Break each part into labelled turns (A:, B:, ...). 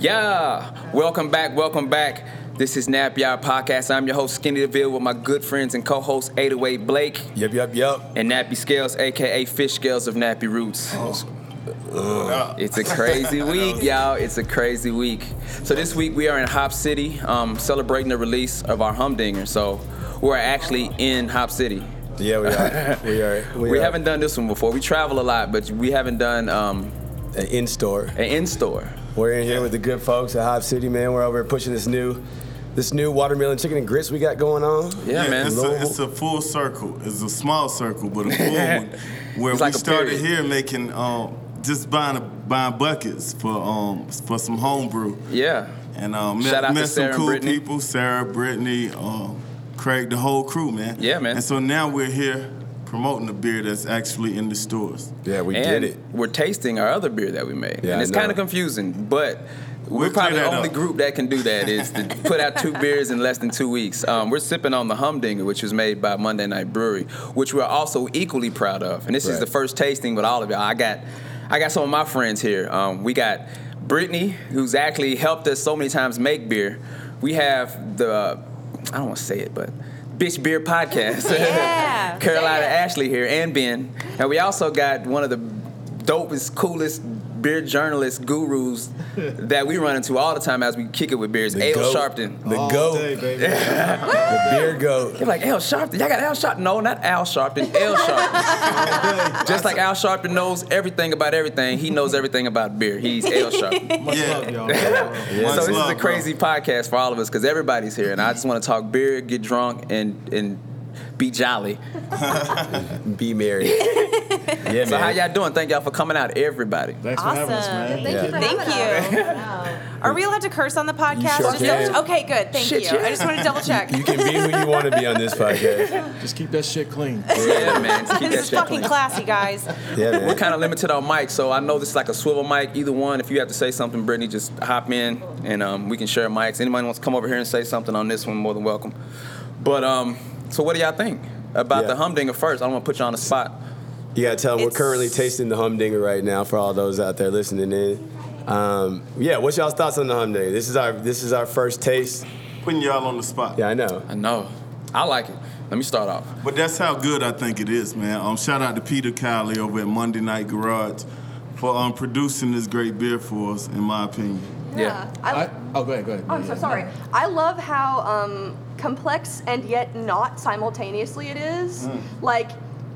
A: Yeah, welcome back, welcome back. This is Nap Yard Podcast. I'm your host, Skinny DeVille, with my good friends and co-host 808 Blake
B: Yep, yep, yep.
A: and Nappy Scales, aka Fish Scales of Nappy Roots. It's a crazy week, y'all. It's a crazy week. So this week we are in Hop City, um, celebrating the release of our Humdinger. So we're actually in Hop City.
B: Yeah, we are. We are.
A: We,
B: are.
A: haven't done this one before. We travel a lot, but we haven't done um,
B: an in store.
A: an in-store.
B: We're in here with the good folks at Hop City, man. We're over here pushing this new, this new watermelon chicken and grits we got going on.
A: Yeah, man.
C: It's a, it's a full circle. It's a small circle, but a full one. Where
A: It's
C: we
A: like
C: started
A: period.
C: here making um, just buying a, buying buckets for um, for some homebrew.
A: Yeah.
C: And um, met,
A: Shout out to
C: met
A: Sarah
C: some cool
A: Brittany.
C: people, Sarah, Brittany, um, Craig, the whole crew, man.
A: Yeah, man.
C: And so now we're here promoting the beer that's actually in the stores.
B: Yeah, we
A: and
B: did it.
A: we're tasting our other beer that we made.
B: Yeah,
A: and it's kind of confusing, but we're
C: We'll
A: probably the only
C: up.
A: group that can do that is to put out two beers in less than two weeks. Um, we're sipping on the Humdinger, which was made by Monday Night Brewery, which we're also equally proud of. And this is the first tasting with all of y'all. I got, I got some of my friends here. Um, we got Brittany, who's actually helped us so many times make beer. We have the, I don't want to say it, but Bitch Beer Podcast.
D: Yeah,
A: Carolina
D: it.
A: Ashley here and Ben. And we also got one of the dopest, coolest beer journalist gurus that we run into all the time as we kick it with beers.
B: The
A: Ale
B: goat.
A: Sharpton.
B: The goat. the beer goat.
A: They're like, Al Sharpton. Y'all got Al Sharpton. No, not Al Sharpton. Ale Sharpton. Just like Al Sharpton knows everything about everything, he knows everything about beer. He's Al Sharpton.
E: Much
C: Yeah.
E: love, y'all.
C: Much
A: so this
C: love,
A: is a crazy podcast for all of us because everybody's here, and I just want to talk beer, get drunk, and and be jolly.
B: Be merry. yeah,
A: So how y'all doing? Thank y'all for coming out, everybody.
E: Thanks for having us, man.
D: Thank
B: Yeah.
D: you for Thank you. us. Are we allowed to curse on the podcast?
B: sure
D: Just
B: can.
D: double- okay, good. Thank
A: Shit,
D: you.
A: yeah.
D: I just want to double check.
B: You can be who you want to be on this podcast.
E: Just keep that shit clean.
A: Yeah, man. Keep that
D: this is
A: shit
D: fucking
A: clean.
D: classy, guys.
B: Yeah, man.
A: We're kind of limited on mic, so I know this is like a swivel mic. Either one, if you have to say something, Brittany, just hop in and um, we can share mics. Anybody wants to come over here and say something on this one, more than welcome. But um, so what do y'all think about
B: Yeah.
A: the Humdinger first? I don't want to put you on the spot.
B: You gotta tell them we're currently tasting the humdinger right now for all those out there listening in. Um, yeah, what's y'all's thoughts on the humdinger? This is our this is our first taste.
C: Putting y'all on the spot.
B: Yeah, I know.
A: I know. I like it. Let me start off.
C: But that's how good I think it is, man. Um, shout out to Peter Cowley over at Monday Night Garage for um, producing this great beer for us, in my opinion.
A: Yeah.
E: I,
F: I,
E: oh, go ahead, go ahead.
F: I'm so sorry. I love how um, complex and yet not simultaneously it is. Like,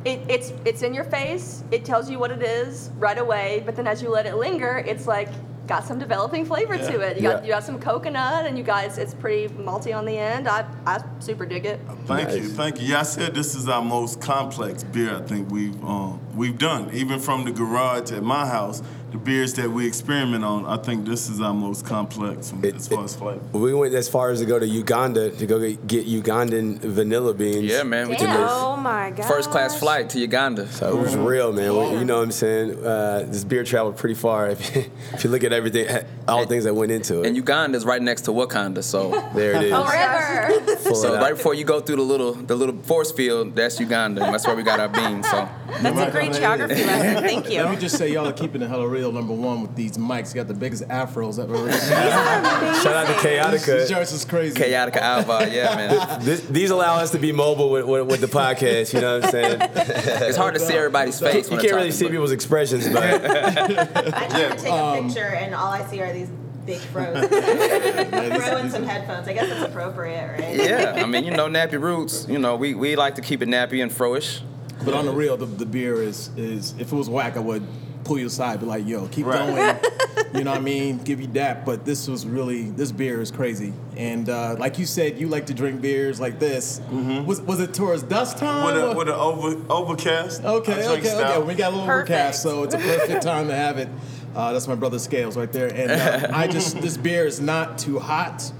F: it, it's it's in your face. It tells you what it is right away. But then as you let it linger, it's like got some developing flavor to it. You got
B: Yeah.
F: you got some coconut, and you guys, it's pretty malty on the end. I I super dig it.
C: Thank you, thank you. Yeah, I said this is our most complex beer I think we've um, we've done. Even from the garage at my house, the beers that we experiment on, I think this is our most complex one,
B: It-
C: as far
B: it-
C: as flavor.
B: We went as far as to go to Uganda to go get, get Ugandan vanilla beans.
A: Yeah, man. We
B: Damn.
D: Oh my god.
A: first class flight to Uganda.
B: So it was real, man. We- You know what I'm saying? Uh, this beer traveled pretty far. If you, if you look at everything, all the things that went into it.
A: And Uganda is right next to Wakanda, so
B: there it is.
F: Oh, Forever.
A: So right before you go through the little the little force field, that's Uganda. That's where we got our beans. So
D: That's a great geography lesson. Thank you.
E: Let me just say, y'all are keeping it hella real. Number one with these mics, you got the biggest afros ever. This
B: Shout out to Chaotica.
E: joint is crazy.
A: Chaotica Alva, yeah, man.
B: This, these allow us to be mobile with, with, with the podcast. You know what I'm saying?
A: It's hard to see everybody's face.
B: you
A: when
B: can't really see people's expressions, but
G: I try to take
E: um,
G: a picture and all I see are these big frozen. Throw in some headphones. I guess it's appropriate, right?
A: Yeah, I mean, you know, nappy roots. You know, we, we like to keep it nappy and froish.
E: But on the real, the, the beer is is if it was whack, I would pull you aside, be like, "Yo, keep
C: Right.
E: going." you know what I mean? Give you that. But this was really this beer is crazy. And uh, like you said, you like to drink beers like this. Was was it towards dust time?
C: With, a, with an over, overcast.
E: Okay, okay,
C: drink
E: okay.
C: stout.
E: We got a little
D: Perfect.
E: overcast, so it's a perfect time to have it. Uh, that's my brother Scales right there. And uh, I just this beer is not too hot.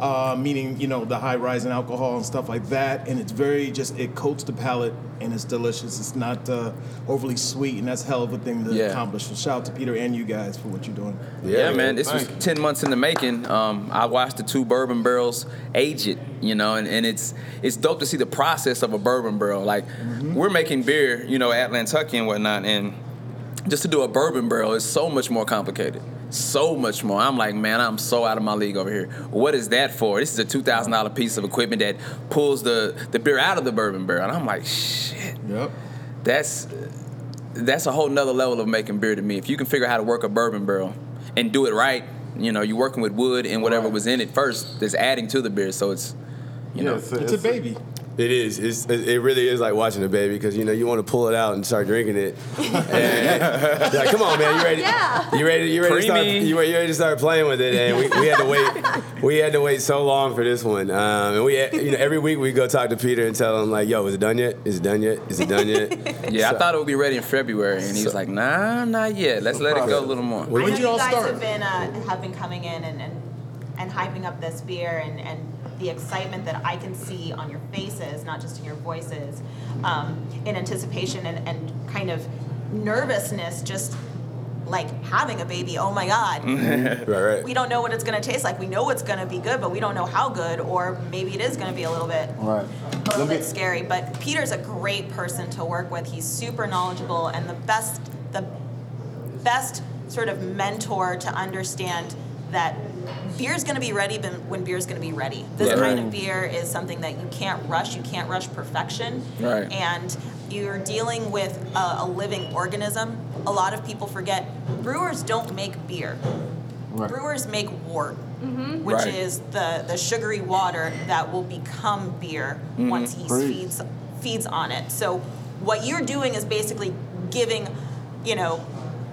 E: Uh, meaning you know the high rise in alcohol and stuff like that. And it's very just it coats the palate and it's delicious. It's not uh, overly sweet, and that's hell of a thing to
A: Yeah.
E: accomplish. So shout out to Peter and you guys for what you're doing.
A: Yeah, man. This was
C: Thank
A: 10 months in the making. Um, I watched the two bourbon barrels age it, you know, and, and it's it's dope to see the process of a bourbon barrel. Like, we're making beer, you know, at Lantucky and whatnot, and just to do a bourbon barrel is so much more complicated. So much more. I'm like, man, I'm so out of my league over here. What is that for? This is a two thousand dollar piece of equipment that pulls the the beer out of the bourbon barrel. And I'm like, shit,
E: Yep.
A: that's that's a whole nother level of making beer to me. If you can figure out how to work a bourbon barrel and do it right, you know, you're working with wood and whatever
C: Right.
A: was in it first that's adding to the beer. So it's you know,
C: Yes,
E: It's a baby.
B: It is. It's, it really is like watching a baby because you know you want to pull it out and start drinking it. And, like, come on, man, you ready?
F: Yeah.
B: You ready? You ready to start? You ready, ready to start playing with it? And we, we had to wait. We had to wait so long for this one. Um, and we, you know, every week we go talk to Peter and tell him like, "Yo, is it done yet? Is it done yet? Is it done yet?"
A: yeah, I thought it would be ready in February, and he was like, nah, not yet. Let's let it go a little more.
G: When
B: did
E: you
G: you
E: all
G: guys
E: start?
G: have been uh, have been coming in and, and and hyping up this beer and, and the excitement that I can see on your faces, not just in your voices, um, in anticipation and, and kind of nervousness, just like having a baby. Oh my God.
B: Right, right.
G: we don't know what it's going to taste like. We know it's going to be good, but we don't know how good, or maybe it is going to be a little bit
C: Right.
G: a little bit scary. But Peter's a great person to work with. He's super knowledgeable and the best the best sort of mentor to understand that beer's going to be ready when- when beer's going to be ready. This
A: Yeah.
G: kind of beer is something that you can't rush. You can't rush perfection.
A: Right.
G: And you're dealing with a, a living organism. A lot of people forget brewers don't make beer. Brewers make wort, mm-hmm. which
A: Right.
G: is the, the sugary water that will become beer mm-hmm. once he feeds feeds on it. So what you're doing is basically giving, you know,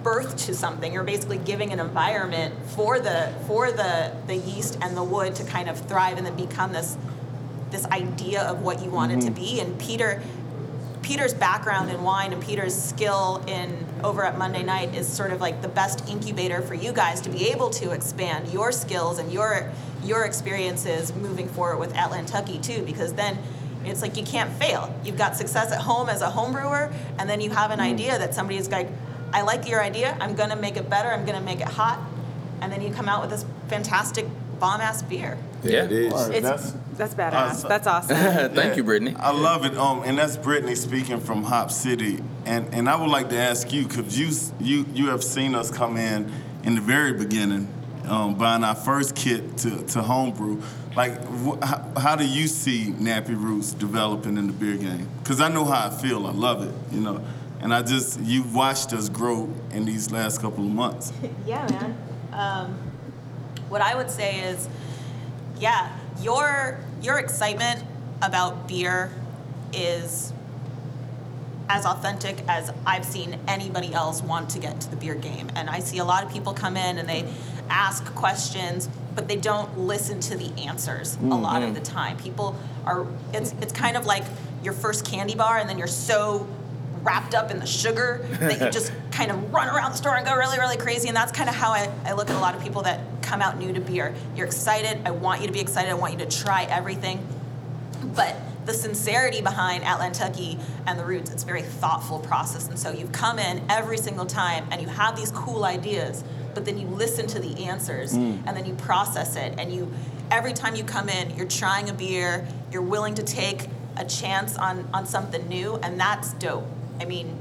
G: birth to something. You're basically giving an environment for the for the the yeast and the wood to kind of thrive and then become this this idea of what you want it to mm-hmm. be. And Peter Peter's background in wine and Peter's skill in over at Monday night is sort of like the best incubator for you guys to be able to expand your skills and your your experiences moving forward with Atlantucky too, because then it's like you can't fail. You've got success at home as a home brewer, and then you have an mm. idea that somebody's like, I like your idea, I'm gonna make it better, I'm gonna make it hot, and then you come out with this fantastic bomb ass beer.
A: Yeah.
B: it is.
C: Right.
D: It's,
C: That's-
D: that's, badass.
C: uh,
D: that's awesome.
A: Thank you, Brittany.
C: I love it. Um, and that's Brittany speaking from Hop City. And and I would like to ask you, because you you you have seen us come in in the very beginning, um, buying our first kit to, to homebrew. Like, wh- how, how do you see Nappy Roots developing in the beer game? Because I know how I feel. I love it. You know. And I just you've watched us grow in these last couple of months.
G: Yeah, man. Um, what I would say is, yeah, your your excitement about beer is as authentic as I've seen anybody else want to get to the beer game. And I see a lot of people come in and they ask questions, but they don't listen to the answers a lot of the time. People are it's it's kind of like your first candy bar and then you're so wrapped up in the sugar that you just kind of run around the store and go really, really crazy. And that's kind of how I, I look at a lot of people that come out new to beer. You're excited. I want you to be excited. I want you to try everything. But the sincerity behind Atlantucky and the roots, it's a very thoughtful process. And so you come in every single time and you have these cool ideas, but then you listen to the answers mm. and then you process it. And you every time you come in, you're trying a beer, you're willing to take a chance on, on something new, and that's dope. I mean,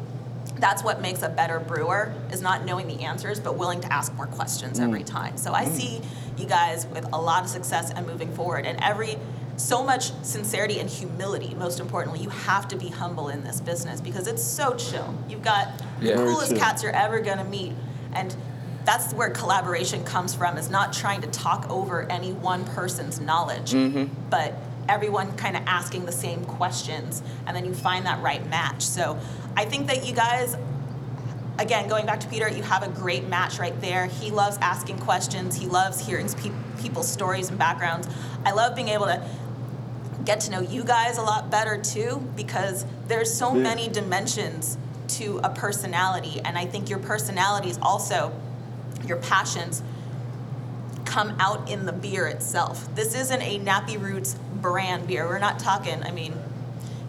G: that's what makes a better brewer is not knowing the answers but willing to ask more questions every mm. time. So i mm. see you guys with a lot of success and moving forward and every so much sincerity and humility most importantly you have to be humble in this business because it's so chill. You've got
A: Yeah.
G: the coolest cats you're ever going to meet and that's where collaboration comes from is not trying to talk over any one person's knowledge mm-hmm. but everyone kind of asking the same questions and then you find that right match. So i think that you guys again going back to peter you have a great match right there he loves asking questions he loves hearing pe- people's stories and backgrounds i love being able to get to know you guys a lot better too because there's so many dimensions to a personality and i think your personalities also your passions come out in the beer itself. This isn't a Nappy Roots brand beer. We're not talking, I mean,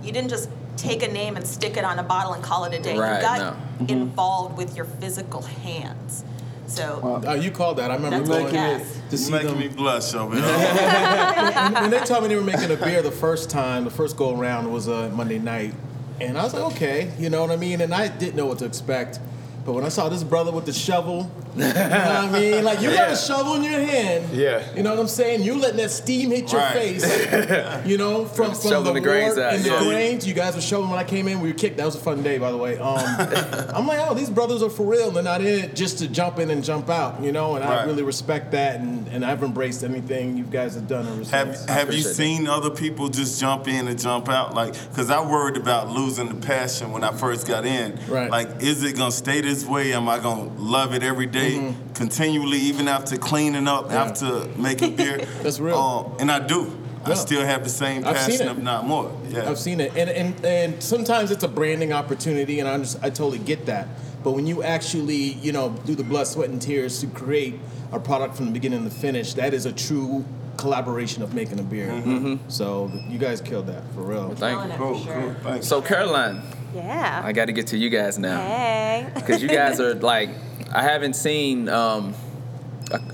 G: you didn't just take a name and stick it on a bottle and call it a day.
A: Right,
G: you got
A: no.
G: involved with your physical hands. So
E: Uh, you called that. I remember
G: That's
E: going
G: like yes.
E: to see
C: making
E: them.
C: me blush over here.
E: when, when they told me they were making a beer the first time, the first go around was uh, Monday night, and I was like, okay, you know what I mean. And I didn't know what to expect, but when I saw this brother with the shovel You know what I mean? Like you got a shovel in your hand.
B: Yeah.
E: You know what I'm saying? You letting that steam hit your
C: Right.
E: face. you know, from, from
A: Shoveling
E: the,
A: the grains out,
E: and the
A: yeah.
E: grains. You guys were shoveling when I came in. We were kicked. That was a fun day, by the way. Um, I'm like, oh, these brothers are for real. They're not in it just to jump in and jump out. You know, and I really respect that. And, and I've embraced anything you guys have done
C: Have. Have you
A: appreciate that.
C: seen other people just jump in and jump out? Like, cause I worried about losing the passion when I first got in.
E: Right.
C: Like, is it gonna stay this way? Am I gonna love it every day, continually, even after cleaning up,
E: Mm-hmm. Yeah.
C: after making beer?
E: That's real.
C: Um, and I do. I still have the same passion,
E: it.
C: if not more. Yeah.
E: I've seen it, and and and sometimes it's a branding opportunity, and I just I totally get that. But when you actually, you know, do the blood, sweat, and tears to create a product from the beginning to finish, that is a true collaboration of making a beer.
C: Mm-hmm.
E: So you guys killed that for real.
A: Thank you.
C: Cool,
G: sure.
C: cool. Thanks.
A: So Caroline,
D: Yeah.
A: I got to get to you guys now
D: hey.
A: because you guys are like, I haven't seen, um,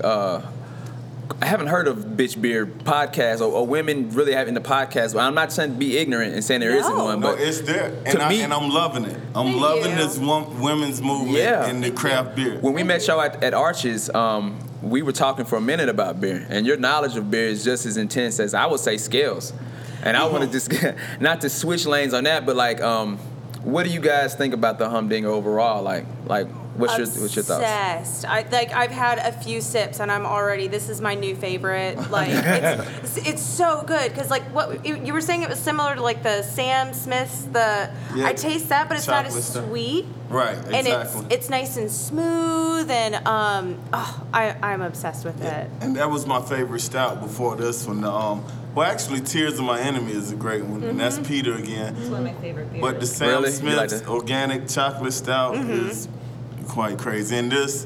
A: uh, I haven't heard of bitch beer podcast or, or women really having the podcast. But I'm not saying to be ignorant and saying there not
D: No.
A: one,
C: No,
A: but
C: it's there,
A: to
C: and, I,
A: me-
C: and I'm loving it. I'm
F: Thank
C: loving
F: you.
C: this wom- women's movement
A: Yeah.
C: in the craft beer.
A: when we met y'all at, at Arches, um, we were talking for a minute about beer, and your knowledge of beer is just as intense as I would say scales. And I want to just not to switch lanes on that, but like, um, what do you guys think about the humdinger overall? Like, like what's your what's your thoughts?
D: Obsessed. I like I've had a few sips and I'm already this is my new favorite. Like it's, it's, it's so good because like what you you were saying it was similar to like the Sam Smith's the
C: Yeah.
D: I taste that but it's not as
C: stuff.
D: sweet.
C: Right,
D: And
C: exactly.
D: it's it's nice and smooth and um oh I I'm obsessed with it.
C: And that was my favorite stout before this one. Um, well, actually, Tears of My Enemy is a great one, and that's Peter again.
G: It's one of my favorite beers.
C: But the Sam
A: Really? You like
C: Smith's organic chocolate stout is quite crazy. And this,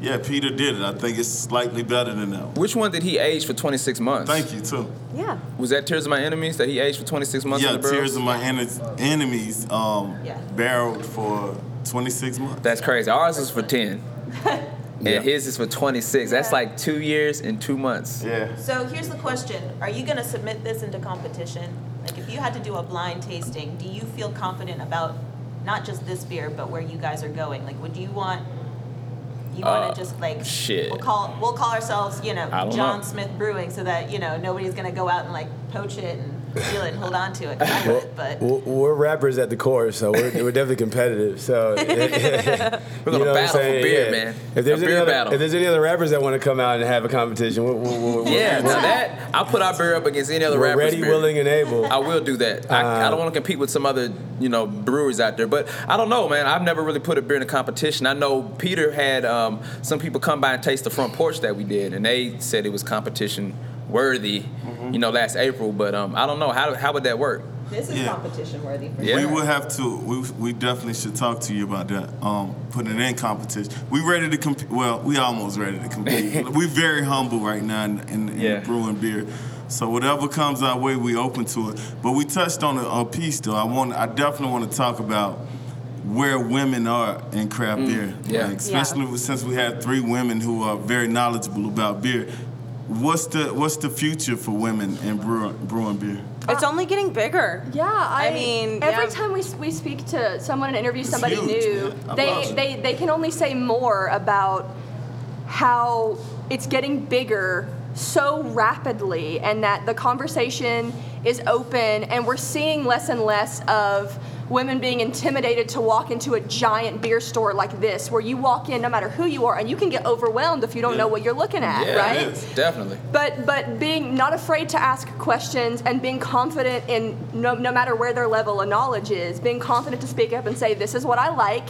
C: yeah, Peter did it. I think it's slightly better than that.
A: Which one did he age for 26 months?
C: Thank you too.
D: Yeah.
A: Was that Tears of My Enemies that he aged for 26 months?
C: Yeah,
A: in the?
C: Tears of My Ene- Enemies um,
G: Yeah.
C: barreled for 26 months.
A: That's crazy. Ours is for 10.
B: Yeah.
A: And his is for 26. That's like two years and two months.
C: Yeah.
G: So here's the question: Are you going to submit this into competition? Like, if you had to do a blind tasting, do you feel confident about not just this beer, but where you guys are going? Like, would you want? You want
A: Uh,
G: to just like
A: shit.
G: We'll call we'll call ourselves, you know, John
A: know.
G: Smith Brewing, so that you know nobody's gonna go out and like poach it and steal it hold on to it. I would, but
B: We're, we're rappers at the core, so we're, we're definitely competitive. So
A: We're gonna
B: know
A: battle for beer,
B: Yeah.
A: man.
B: If there's
A: A
B: any
A: beer
B: other,
A: battle.
B: if there's any other rappers that want to come out and have a competition, we're, we're, we're,
A: Yeah,
B: we're,
A: now that I'll put our beer up against any other
B: we're
A: rapper's
B: ready,
A: beer.
B: willing, and able.
A: I will do that. I, I don't want to compete with some other, you know, breweries out there. But I don't know, man. I've never really put a beer in a competition. I know Peter had um, some people come by and taste the front porch that we did, and they said it was competition worthy,
B: Mm-hmm.
A: you know, last April. But um, I don't know how how would that work?
G: this is
C: Yeah.
G: competition worthy for
A: Yeah.
C: We
G: sure.
C: will have to. We, we definitely should talk to you about that. Um, putting it in competition. We ready to compete? Well, we almost ready to compete. we very humble right now in, in, in
A: Yeah.
C: brewing beer. So whatever comes our way, we open to it. But we touched on a, a piece though. I want. I definitely want to talk about where women are in craft beer.
A: yeah.
C: Like, especially since we have three women who are very knowledgeable about beer. What's the What's the future for women in brewing, brewing beer?
D: It's only getting bigger.
F: Yeah, I,
D: I mean,
F: every
D: yeah.
F: time we, we speak to someone and interview
C: It's
F: somebody
C: huge,
F: new,
C: man.
F: They, they they can only say more about how it's getting bigger so rapidly and that the conversation is open and we're seeing less and less of women being intimidated to walk into a giant beer store like this where you walk in no matter who you are and you can get overwhelmed if you don't know what you're looking at
A: Yeah,
F: right?
C: it is.
A: Definitely.
F: but but being not afraid to ask questions and being confident in no, no matter where their level of knowledge is being confident to speak up and say this is what i like.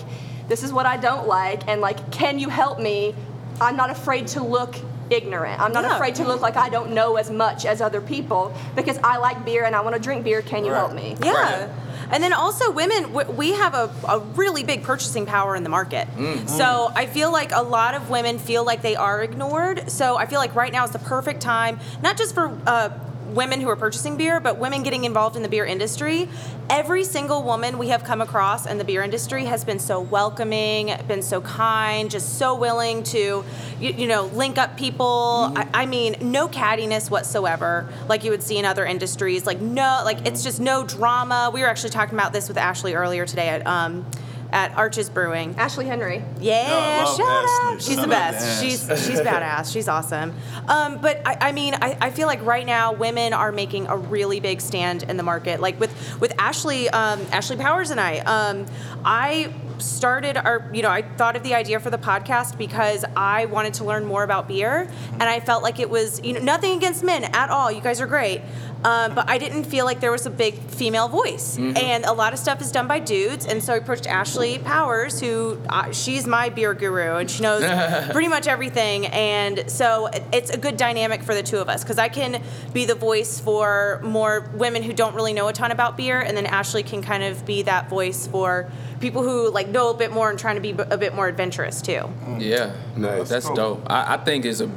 F: This is what i don't like. And like can you help me? I'm not afraid to look ignorant i'm not
D: Yeah.
F: afraid to look like i don't know as much as other people because i like beer and i want to drink beer can you help me
D: Yeah.
C: Right.
D: And then also, women, we have a, a really big purchasing power in the market. So I feel like a lot of women feel like they are ignored. So I feel like right now is the perfect time, not just for uh, women who are purchasing beer, but women getting involved in the beer industry. Every single woman we have come across in the beer industry has been so welcoming, been so kind, just so willing to, you, you know, link up people. I, I mean, no cattiness whatsoever, like you would see in other industries. Like no, like it's just no drama. We were actually talking about this with Ashley earlier today at um, at Arches Brewing.
F: Ashley Henry.
D: Yeah,
C: Yeah, I love
D: shout out. She's
C: Shout
D: the
C: out to
D: best.
C: Ash.
D: She's she's badass. She's awesome. Um, but I, I mean, I, I feel like right now women are making a really big stand in the market. Like with with Ashley, um, Ashley Powers and I. Um, I started our you know i thought of the idea for the podcast because i wanted to learn more about beer and i felt like it was you know nothing against men at all you guys are great um, but i didn't feel like there was a big female voice and a lot of stuff is done by dudes and so i approached ashley powers who uh, she's my beer guru and she knows pretty much everything and so it's a good dynamic for the two of us because i can be the voice for more women who don't really know a ton about beer and then ashley can kind of be that voice for people who like know a bit more and trying to be b- a bit more adventurous too.
A: Yeah,
B: Nice.
A: That's
C: Cool.
A: dope. I, I think it's a,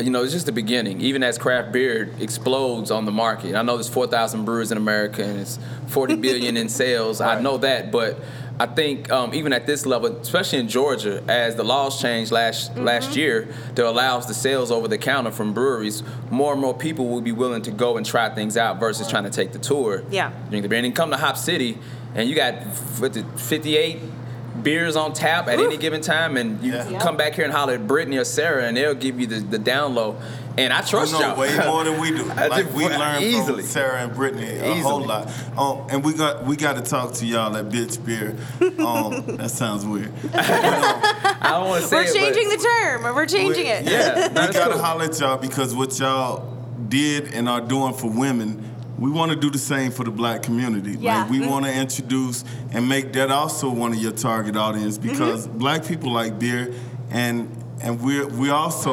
A: you know, it's just the beginning. Even as craft beer explodes on the market, I know there's 4,000 brewers in America and it's 40 billion in sales. I know that, but I think um, even at this level, especially in Georgia, as the laws changed last last year that allows the sales over the counter from breweries, more and more people will be willing to go and try things out versus trying to take the tour.
D: Yeah.
A: Drink the beer. And then come to Hop City, and you got what, the 58 beers on tap at any given time, and you
C: Yeah.
A: come back here and holler at Brittany or Sarah, and they'll give you the, the down low. And I
C: You
A: trust
C: know
A: y'all.
C: way more than we do. Like we learn
A: easily.
C: from Sarah and Brittany a whole lot. Um, and we got we got to talk to y'all at Bitch Beer. Um, that sounds weird.
A: I don't want to say
D: We're
A: it, but-
D: changing the term. We're changing
C: We-
D: it.
A: Yeah,
C: we gotta
A: cool.
C: holler at y'all because what y'all did and are doing for women, we want to do the same for the black community.
F: Yeah.
C: Like we want to introduce and make that also one of your target audience because black people like beer and and we're we also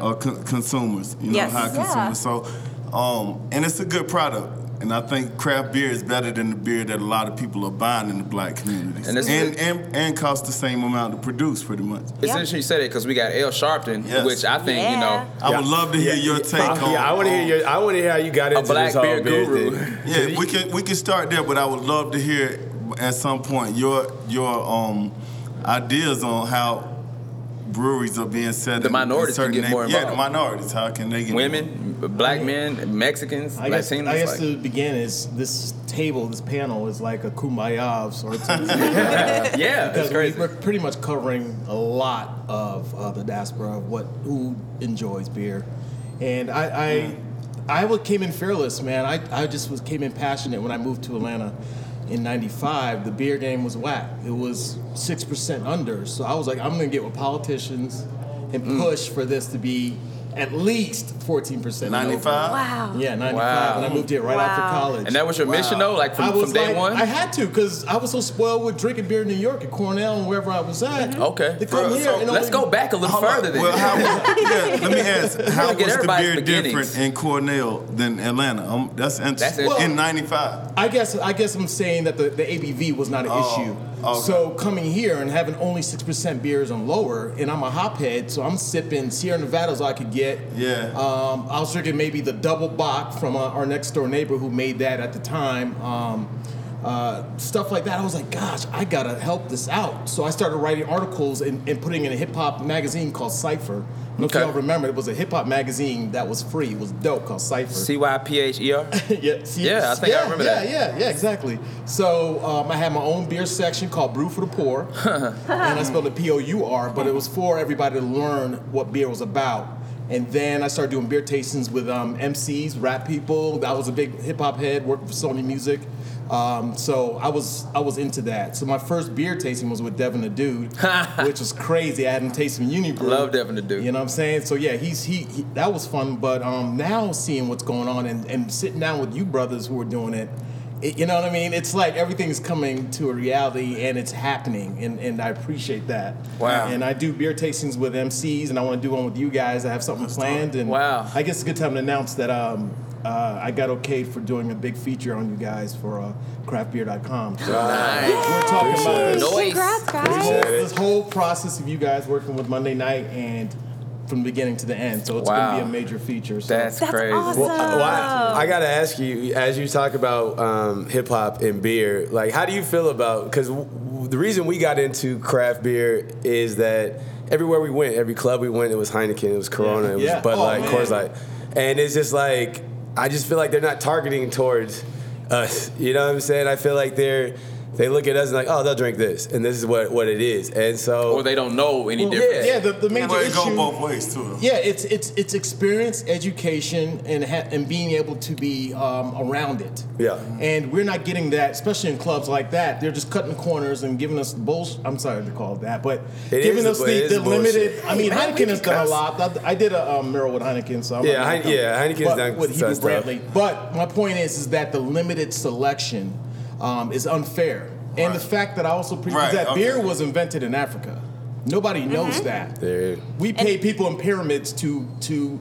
C: are con- consumers. You know,
D: Yes.
C: high
F: Yeah.
C: consumers. So um, and it's a good product. And I think craft beer is better than the beer that a lot of people are buying in the black communities.
A: And
C: And,
A: it's-
C: and, and, cost the same amount to produce, pretty much.
A: It's
D: Yeah.
A: interesting you said it because we got Ale Sharpton,
C: Yes.
A: which I think you know.
C: I would love to hear
B: Yeah,
C: your take
B: yeah,
C: on.
B: I want to
C: on-
B: hear your. I want to hear how you got into
A: black
B: this
A: beer
B: beer
A: guru.
B: thing.
C: Yeah, we can we can start there, but I would love to hear at some point your your um ideas on how breweries are being set.
A: The minorities
C: in
A: can
C: certain
A: get more
C: neigh- Yeah, the minorities. How can they get
A: Women, black men, Mexicans,
E: I guess,
A: Latinos.
E: I guess
A: like-
E: to begin is this table, this panel is like a kumbaya of sorts.
A: yeah,
E: because
A: that's
E: we,
A: crazy.
E: we're pretty much covering a lot of uh, the diaspora of what who enjoys beer, and I I, I came in fearless, man. I, I just was came in passionate when I moved to Atlanta in '95. The beer game was whack. It was six percent under. So I was like, I'm gonna get with politicians and
A: Mm.
E: push for this to be at least 14 percent.
C: 95?
D: Wow.
E: Yeah, 95.
A: Wow.
E: And I moved here right after college.
A: and that was your mission though, like from, from day
E: like,
A: one.
E: I had to because I was so spoiled with drinking beer in New York at Cornell and wherever I was at.
A: Okay.
E: They come
C: Bro,
E: here
C: so
E: and
A: Let's
E: only-
A: go back a little
C: Hold on.
A: further then.
C: Well, how, yeah, let me ask. How was the beer
A: beginnings.
C: different in Cornell than Atlanta? Um, that's interesting.
A: interesting.
C: in '95.
E: I guess I guess I'm saying that the, the ABV was not an
C: Oh,
E: issue.
C: Okay.
E: So coming here and having only six percent beers and lower, and I'm a hophead, so I'm sipping Sierra Nevadas I could get.
C: Yeah.
E: Um, I was drinking maybe the double bock from uh, our next door neighbor who made that at the time. Um, uh, stuff like that. I was like, gosh, I gotta help this out. So I started writing articles and, and putting in a hip hop magazine called Cypher. I
A: Okay.
E: if y'all remember, it was a hip hop magazine that was free. It was dope called Cypher.
A: C Y P H E R.
E: yeah,
A: Yeah, I think I
E: yeah,
A: remember
E: yeah,
A: that.
E: Yeah, yeah, exactly. So um, I had my own beer section called Brew for the Poor, and I spelled it P-O-U-R, but it was for everybody to learn what beer was about. And then I started doing beer tastings with um, MCs, rap people. I was a big hip hop head, working for Sony Music. Um, so I was I was into that. So my first beer tasting was with Devin the Dude, which was crazy. I had him tasting Unibroue.
A: Love Devin the Dude.
E: You know what I'm saying? So yeah, he's he, he that was fun. But um, now seeing what's going on and, and sitting down with you brothers who are doing it, it, you know what I mean? It's like everything's coming to a reality and it's happening, and, and I appreciate that.
A: Wow.
E: And I do beer tastings with MCs, and I want to do one with you guys. I have something planned, and
A: Wow.
E: I guess it's a good time to announce that um, uh, I got okayed for doing a big feature on you guys for uh, craftbeer.com. So
A: Nice.
E: we're talking about this
A: Noise.
D: Congrats,
E: this
D: guys.
E: whole, this whole process of you guys working with Monday night and from the beginning to the end. So it's
A: Wow.
E: going to be a major feature. So.
A: That's,
D: That's
A: crazy.
D: awesome.
B: Well, I- well, I, I gotta ask you, as you talk about um, hip hop and beer, like how do you feel about? Because w- w- the reason we got into craft beer is that everywhere we went, every club we went, it was Heineken, it was Corona, it was
E: Yeah.
B: Bud
E: Oh,
B: Light,
E: man.
B: Coors Light, and it's just like I just feel like they're not targeting towards us. You know what I'm saying? I feel like they're they look at us and like, oh, they'll drink this, and this is what, what it is, and so
A: Or they don't know any
B: Well,
A: difference.
E: Yeah, the, the major
C: But it
E: issue.
C: go both ways too.
E: Yeah, it's it's it's experience, education, and ha- and being able to be um, around it.
B: Yeah.
E: And we're not getting that, especially in clubs like that. They're just cutting corners and giving us bullshit. I'm sorry to call it that, but
B: It
E: giving
B: is-
E: us
B: it
E: the, the limited. I mean,
B: Hey,
E: Heineken has done a lot. I, I did a um, mural with Heineken, so I'm
B: Yeah,
E: not
B: Heine- yeah, Heineken's
E: but
B: done
E: with Hebrew
B: some stuff.
E: Brantley. But my point is, is that the limited selection um, is unfair, and the fact that I also preach
C: Right,
E: that
C: okay.
E: beer was invented in Africa. Nobody knows that.
B: There-
E: We pay people in pyramids to to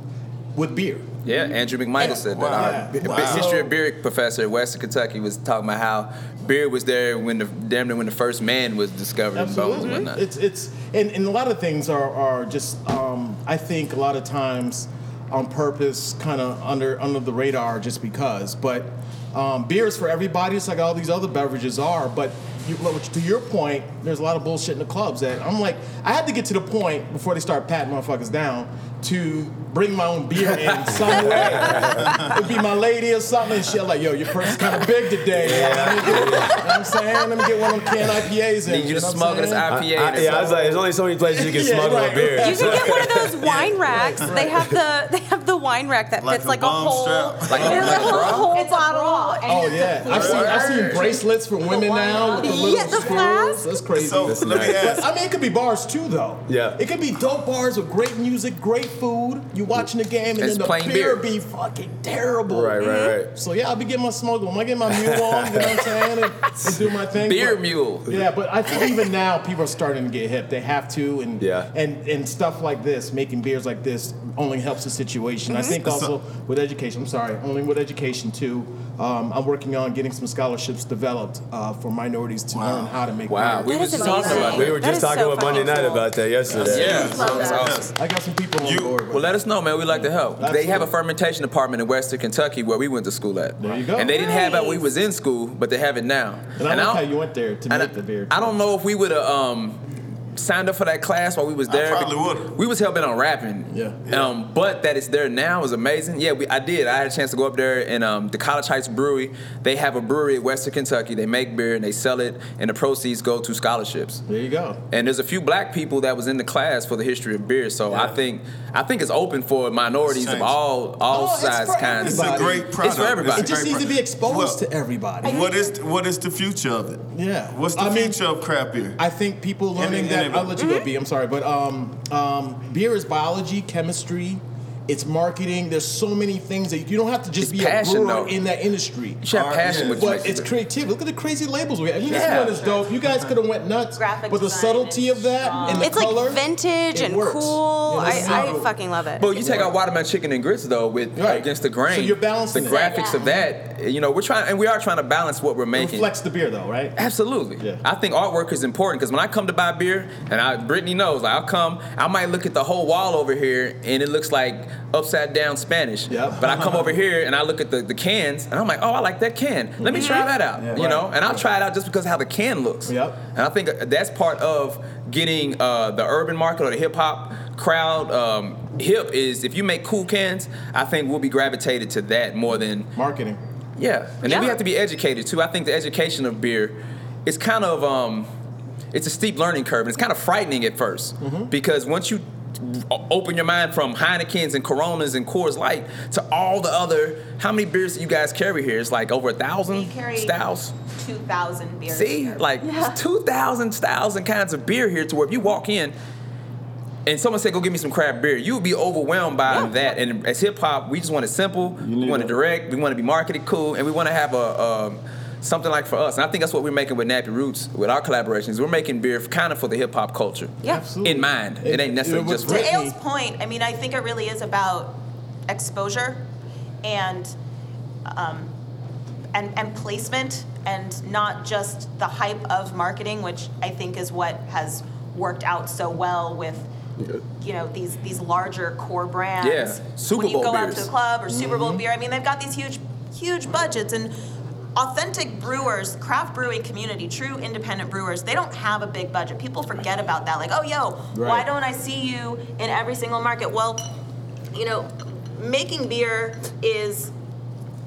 E: with beer.
A: Yeah, Andrew McMichael said that.
C: Wow.
A: Our
C: Wow.
A: history of beer professor at Western Kentucky was talking about how beer was there when the damn near when the first man was discovered in bones and
E: Absolutely.
A: whatnot.
E: It's it's and, and a lot of things are are just um, I think a lot of times on purpose, kind of under under the radar, just because. But um, beer is for everybody. It's like all these other beverages are. But you, look, to your point, there's a lot of bullshit in the clubs that I'm like, I had to get to the point before they start patting motherfuckers down to bring my own beer in some way. It'd be my lady or something, and shit like, yo, your purse is kind of big today. man. Let get, you know what I'm saying? Let me get one of them canned IPAs in.
A: Need you to
E: know what
A: smuggle this? IPA.
B: I-
A: in
B: yeah, I was like, there's only so many places you can
E: Yeah,
B: smuggle
E: right.
B: a beer.
D: You can get one of those wine racks. They have the they have the wine rack that
C: Like
D: fits
C: a
D: like a
C: bomb
D: whole
C: strap.
A: Like-
D: There's
A: like
D: a
A: a
D: whole, whole
F: It's
D: bottle.
F: bra,
E: Oh yeah,
F: a
E: I've seen I've seen bracelets for women now with the little
D: Yeah, the flask.
E: That's crazy.
C: So
B: That's
C: let me
B: nice.
C: ask.
E: I mean, it could be bars too, though.
B: Yeah.
E: It could be dope bars with great music, great food. You watching the game, and
A: It's
E: then the beer,
A: beer.
E: be fucking terrible.
B: Right, right, right.
E: So yeah, I'll be getting my smuggle. Am I getting my mule on? You know what I'm saying? And, and do my thing.
A: Beer
E: But-
A: mule.
E: Yeah, but I think even now people are starting to get hip. They have to, and
B: Yeah.
E: and and stuff like this, making beers like this, only helps the situation. I think also with education. I'm sorry, only with education too. Um, I'm working on getting some scholarships developed uh, for minorities to learn how to make.
A: Wow,
E: beer.
A: we
D: That
A: was
D: is
A: just talking about
B: We were just
D: is
B: talking
D: so
B: with Monday night about that yesterday.
A: Yeah,
C: Love
A: so that's awesome.
E: I got some people on
C: You-
E: board.
A: Well, let us know, man. We like to help. They have a fermentation department in Western Kentucky where we went to school at.
E: There you go.
A: And they didn't have it when we was in school, but they have it now.
E: and I like
A: don't-
E: how you went there to
A: and
E: make
A: I,
E: the beer.
A: I don't know if we would have um, signed up for that class while we was
C: I
A: there.
C: probably would've.
A: We was hell bent on rapping.
E: Yeah.
A: Um, but that it's there now is amazing. Yeah, we, I did. I had a chance to go up there and um, the College Heights Brewery. They have a brewery in Western Kentucky. They make beer and they sell it, and the proceeds go to scholarships.
E: There you go.
A: And there's a few black people that was in the class for the history of beer. So I think I think it's open for minorities of all all
E: Oh, it's
A: size
E: for
A: kinds.
C: It's a great product.
A: It's for everybody.
E: It just needs
C: great
E: to be exposed
C: Well,
E: to everybody.
C: What is what is the future of it?
E: Yeah.
C: What's the
E: I mean-
C: future of craft beer?
E: I think people learning
C: and
E: that. I'll let you go, B. I'm sorry, but um, um, beer is biology, chemistry. It's marketing. There's so many things that you don't have to just
A: It's
E: be
A: passion,
E: a brewer
A: though.
E: in that industry.
A: You should have passion
C: yeah.
A: with you.
E: But it's creativity. Look at the crazy labels we have. You
A: Yeah.
E: this one is dope. You guys could have went nuts.
G: Graphic
E: but the subtlety of that
G: strong.
E: and the
D: It's
E: color,
D: like vintage
E: it
D: and
E: works.
D: cool.
E: You know,
D: I, I fucking love it.
A: But you take out watermelon chicken and grits though with
E: Right.
A: against the grain.
E: So you're balancing
A: the
E: it.
A: graphics of that. You know, we're trying and we are trying to balance what we're
E: It
A: making.
E: reflects the beer, though, right?
A: Absolutely.
E: Yeah.
A: I think artwork is important because when I come to buy beer, and I Brittany knows, like I'll come, I might look at the whole wall over here and it looks like upside down Spanish.
E: Yep.
A: But I come over here and I look at the, the cans and I'm like, oh, I like that can. Let me try that out.
C: Yeah.
A: You know, and I'll try it out just because of how the can looks.
E: Yep.
A: And I think that's part of getting uh, the urban market or the hip hop crowd um, hip is if you make cool cans, I think we'll be gravitated to that more than
E: Marketing.
A: yeah, and then we have to be educated too. I think the education of beer is kind of um, it's a steep learning curve, and it's kind of frightening at 1st because once you o- open your mind from Heinekens and Coronas and Coors Light to all the other, how many beers do you guys carry here? It's like over a thousand styles.
G: 2,000 beers.
A: See,
G: here.
A: like two thousand styles and kinds of beer here, to where if you walk in. And someone said, "Go get me some craft beer." You would be overwhelmed by that. And as hip hop, we just want it simple. We want it direct. We want to be marketed cool, and we want to have a um, something like for us. And I think that's what we're making with Nappy Roots with our collaborations. We're making beer kind of for the hip hop culture.
D: Yeah.
E: Absolutely.
A: In mind, it,
E: It-
A: ain't necessarily
E: it was
A: just
E: great.
G: to
E: Brittany-
G: Ale's point, I mean, I think it really is about exposure and um, and and placement, and not just the hype of marketing, which I think is what has worked out so well with. You know these these larger core brands.
A: Yeah, Super
G: when you
A: Bowl
G: go out to
A: beers.
G: the club or Super Bowl beer, I mean they've got these huge huge budgets and authentic brewers, craft brewing community, true independent brewers, they don't have a big budget. People forget about that. Like, oh, yo, why don't I see you in every single market? Well, you know, making beer is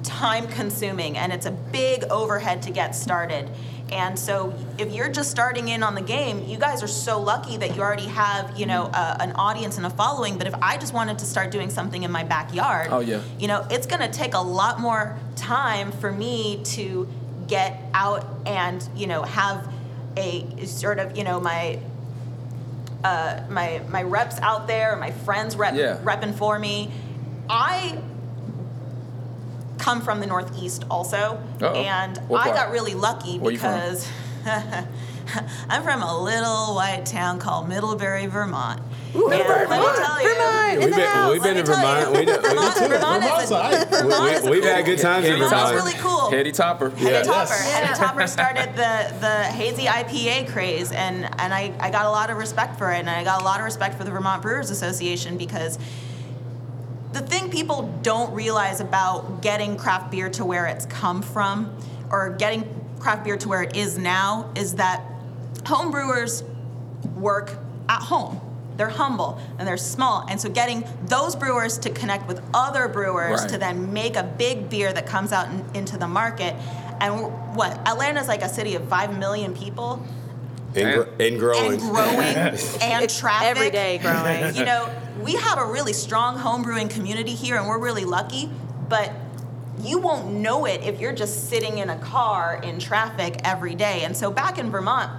G: time consuming and it's a big overhead to get started. And so, if you're just starting in on the game, you guys are so lucky that you already have, you know, a, an audience and a following. But if I just wanted to start doing something in my backyard,
A: Oh, yeah.
G: you know, it's going to take a lot more time for me to get out and, you know, have a sort of, you know, my uh, my my reps out there, my friends rep
A: Yeah.
G: repping for me. I come from the Northeast also,
A: Uh-oh.
G: and
A: What
G: I
A: part?
G: got really lucky
A: Where you from?
G: because I'm from a little white town called Middlebury, Vermont. and let me tell you,
D: Vermont, in
B: We've
D: the
B: been,
D: house.
B: we've been
G: Let
B: to Vermont. We, know-
G: Vermont, Vermont
E: Vermont's
G: is a,
E: alright.
G: Vermont is a
B: we, we've
G: cool-
B: had good times in
A: Heady
G: Vermont's
B: Vermont.
G: really cool.
A: Heady Topper.
G: Heady
B: Yeah.
G: Topper.
F: Yes.
G: Heady Topper started the the hazy IPA craze, and and I, I got a lot of respect for it, and I got a lot of respect for the Vermont Brewers Association because the thing people don't realize about getting craft beer to where it's come from, or getting craft beer to where it is now, is that home brewers work at home. They're humble and they're small. And so getting those brewers to connect with other brewers
A: Right.
G: to then make a big beer that comes out in, into the market. And we're- what? Atlanta's like a city of 5 million people
B: And, gr- and growing.
G: and growing and traffic.
D: Every day growing.
G: You know, we have a really strong homebrewing community here and we're really lucky, but you won't know it if you're just sitting in a car in traffic every day. And so back in Vermont,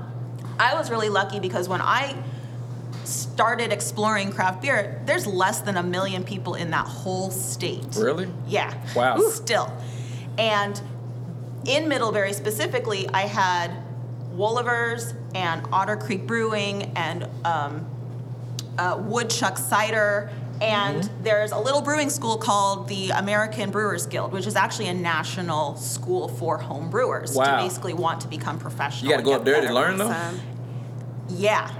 G: I was really lucky because when I started exploring craft beer, there's less than a million people in that whole state.
A: Really?
G: Yeah.
A: Wow.
G: Still. And in Middlebury specifically, I had Wolaver's and Otter Creek Brewing and um, uh, Woodchuck Cider. And
A: Mm-hmm.
G: there's a little brewing school called the American Brewers Guild, which is actually a national school for home brewers
A: Wow.
G: to basically want to become professional.
A: You got to go up there to learn though.
D: Awesome.
G: Yeah.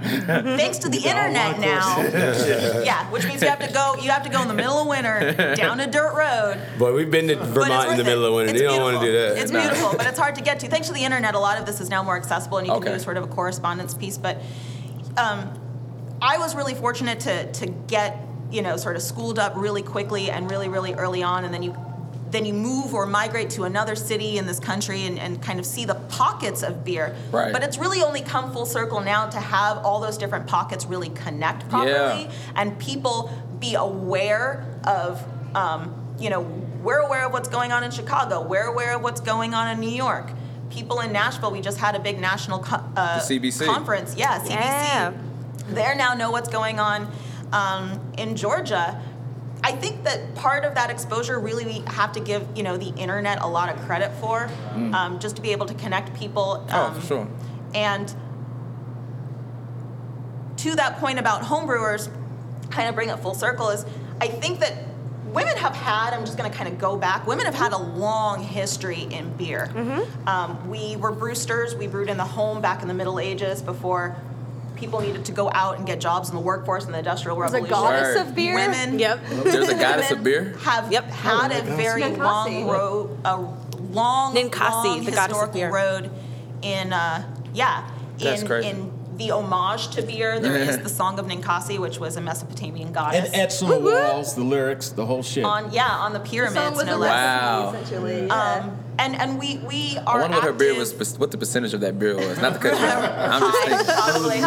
G: Thanks to the
E: the
G: internet now. yeah, which means you have to go you have to go in the middle of winter down a dirt road.
B: But we've been to Vermont in
G: worth
B: the middle of winter.
G: It's
B: You don't want to do that.
G: It's
A: Nah.
G: beautiful, but it's hard to get to. Thanks to the internet, a lot of this is now more accessible and you can
A: Okay.
G: do sort of a correspondence piece. But um, I was really fortunate to to get, you know, sort of schooled up really quickly and really, really early on and then you then you move or migrate to another city in this country and, and kind of see the pockets of beer.
A: Right.
G: But it's really only come full circle now to have all those different pockets really connect properly
A: Yeah.
G: and people be aware of, um, you know, we're aware of what's going on in Chicago. We're aware of what's going on in New York. People in Nashville, we just had a big national co- uh,
A: CBC.
G: conference. Yeah, CBC.
D: Yeah.
G: They now know what's going on um, in Georgia. I think that part of that exposure really we have to give you know the internet a lot of credit for, um, just to be able to connect people.
A: Oh,
G: Um,
A: for sure.
G: and to that point about homebrewers, kind of bring it full circle is I think that women have had, I'm just going to kind of go back, women have had a long history in beer. Um, we were brewsters, we brewed in the home back in the Middle Ages before people needed to go out and get jobs in the workforce in the Industrial
F: There's a
G: Revolution.
F: goddess
A: Word.
F: of beer.
G: Women,
D: Yep.
A: There's a goddess of beer.
G: Have
D: Yep.
G: had
E: Oh,
G: a
E: Ninkasi.
G: very
F: Ninkasi.
G: long road, a long,
D: Ninkasi,
G: long
D: the goddess of
G: historical
D: beer.
G: road in, uh, yeah,
A: That's
G: in
A: crazy.
G: in the homage to beer. There is the Song of Ninkasi, which was a Mesopotamian goddess.
E: And etched on the walls, the lyrics, the whole shit.
G: on yeah, on the
F: The
G: pyramids.
F: song was
G: no less.
A: Wow.
F: essentially. Yeah.
G: Um, and and we we are.
A: I wonder what her beer was. What the percentage of that beer was? Not the cut. I'm just
G: High,
A: thinking.
G: probably.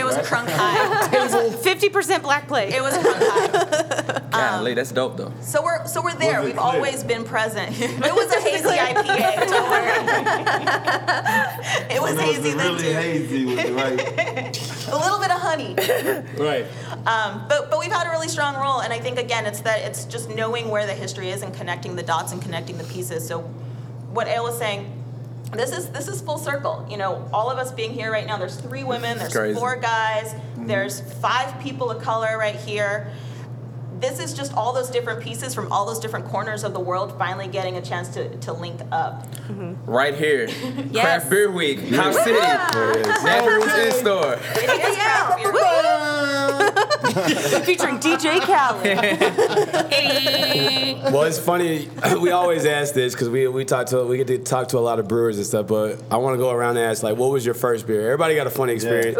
G: It was crunk high.
D: Fifty percent black plate.
G: It was crunk high.
A: Golly, that's dope though.
G: So we're so we're there. We've
C: clear?
G: always been present. it was a hazy IPA. Don't worry. it was
C: It
G: hazy then
C: really
G: too.
C: hazy with the right.
G: A little bit of honey.
E: right.
G: Um, but but we've had a really strong role, and I think again, it's that it's just knowing where the history is and connecting the dots and connecting the pieces. So, what Ale was saying, this is this is full circle. You know, all of us being here right now. There's three women. There's
A: crazy.
G: four guys. Mm-hmm. There's five people of color right here. This is just all those different pieces from all those different corners of the world finally getting a chance to, to link up. Mm-hmm.
A: Right here,
D: Yes.
A: Craft Beer Week, Hop City, Nappy Roots in store.
G: It is craft beer.
D: Featuring DJ Khaled.
B: Well, it's funny. We always ask this because we we talk to we get to talk to a lot of brewers and stuff. But I want to go around and ask like, what was your first beer? Everybody got a funny experience.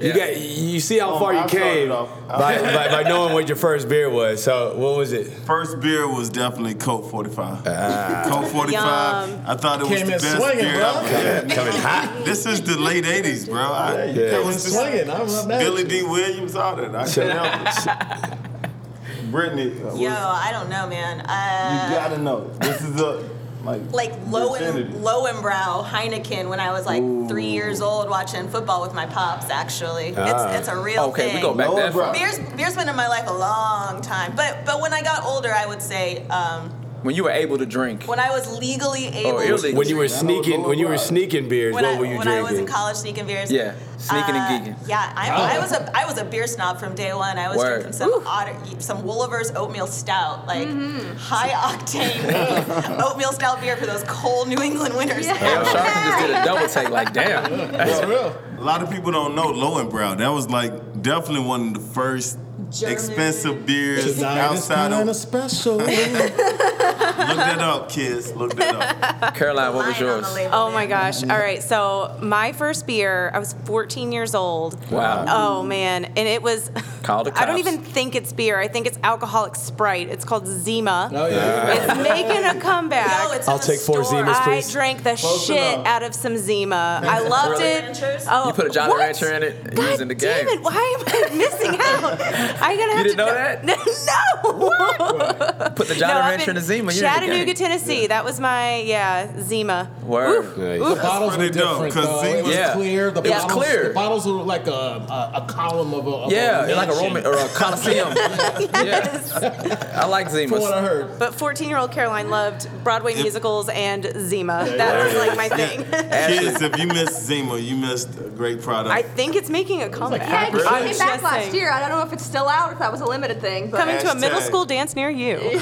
B: You got you see how
C: Oh,
B: far you
C: I
B: came by, by, by knowing what your first beer was. So what was it?
C: First beer was definitely Colt 45.
B: Ah.
C: Colt 45.
D: Yum.
C: I thought it was
E: Came
C: the best
E: swinging,
C: beer
E: bro.
C: ever.
B: Coming hot.
C: This is the late 80s, bro. I,
B: Yeah.
C: that
E: Came
C: was
E: in
C: just
E: swinging. I'm not mad
C: Billy Dee Williams, all that. I can't help it. Brittany, uh,
G: Yo,
C: was-
G: I don't know, man.
C: you
G: Uh,
C: gotta know. This is a like
G: like low
C: virginity.
G: and low and brow Heineken when I was like three years old watching football with my pops. Actually,
B: Ah.
G: it's it's a real
A: Okay,
G: thing.
A: we go back
C: Lower
A: that far.
G: Beer's beer's been in my life a long time, but but when I got older, I would say um,
A: When you were able to drink.
G: when I was legally able.
A: Oh,
G: to
A: illegal.
B: When you were sneaking, when you were sneaking beers,
G: when
B: what
G: I,
B: were you drinking?
G: when I was in college sneaking beers.
A: Yeah, sneaking and geeking.
G: Yeah, I, I was a I was a beer snob from day one. I was
A: Word.
G: drinking some otter, some Wolaver's oatmeal stout, like
F: Mm-hmm.
G: high octane oatmeal stout beer for those cold New England winters.
F: Yeah.
A: Ale Sharpton just did a double take. Like, damn.
E: That's real.
C: A lot of people don't know Low and Lowenbrau. That was like definitely one of the first
G: German.
C: expensive beers
E: Tonight
C: outside
E: kind
C: of.
E: of special.
C: Look that up, kids. Look that up.
A: Caroline, what was yours?
G: label,
D: Oh my gosh. All right. So, my first beer, I was 14 years old.
A: Wow.
D: Oh, man. And it was.
A: Call the
D: I don't even think it's beer. I think it's alcoholic Sprite. It's called Zima.
E: Oh yeah.
D: Uh, it's making a comeback.
G: No, it's
B: I'll
G: in the
B: take four
G: store.
B: Zimas,
D: I drank the
E: Close
D: shit
E: enough.
D: out of some Zima. I loved
A: Really?
D: it.
G: Ranchers?
D: Oh,
A: You put a Johnny
D: what?
A: Rancher in it, and you
D: God
A: was in the
D: damn
A: game.
D: it! Why am I missing out? I gotta have
A: didn't
D: to
A: know
D: try-
A: that?
D: no.
A: Put the Jolly
D: no,
A: Rancher in the Zima. You're in
D: Chattanooga,
A: game.
D: Tennessee. That was my yeah Zima.
A: Word.
D: Oof.
B: Nice.
E: The bottles were
C: pretty dope,
E: though.
C: Zima-
E: It was
A: Yeah.
E: clear. The
A: It was clear.
E: The bottles were like a, a, a column of a of
A: Yeah,
E: a
A: like a Roman or a Coliseum. Yeah. I like Zima.
E: From what I
A: Zimas.
E: heard.
D: But 14-year-old Caroline loved Broadway
C: If-
D: musicals and Zima. That was like my thing.
C: Kids, if you missed Zima, you missed a great product.
D: I think it's making a comeback.
F: Yeah, it came back last year. I don't know if it's still out or if that was a limited thing. But
D: Coming to a middle
C: Hashtag.
D: school dance near you.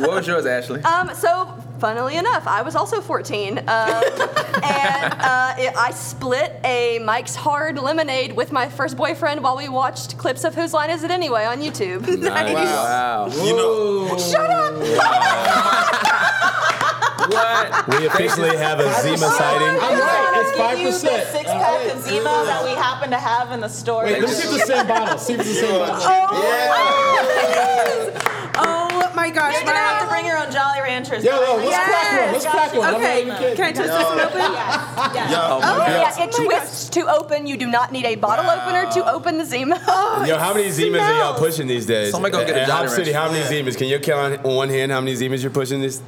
A: What was yours, Ashley?
F: Um, so, funnily enough, I was also 14. Um, and uh, it, I split a Mike's Hard lemonade with my first boyfriend while we watched clips of Whose Line Is It Anyway on YouTube.
A: Nice. Wow.
C: you know,
F: Shut up!
A: What?
B: We officially have a Zima sighting.
E: I'm right. It's
G: Give
E: five
G: you the
E: percent.
G: six pack of Zima that we happen to have in the store.
E: Wait, let's see if the same bottle. See if it's the same bottle.
D: Oh Oh my gosh.
G: You're gonna have to bring your own Jolly Ranchers.
E: Yo, yo, let's
D: Yes.
E: crack one. Let's crack one. I'm
D: Okay, can I twist this one open?
G: Yeah. yeah.
C: yeah,
A: Oh my
F: Oh, yeah, it oh twists to open. You do not need a bottle
C: Wow.
F: opener to open the Zima.
B: Oh, yo, how many Zimas are y'all pushing these days?
A: Somebody go get a Jolly
B: Hop City,
A: Rancher.
B: how many Zimas? Can you count on one hand how many Zimas you're pushing this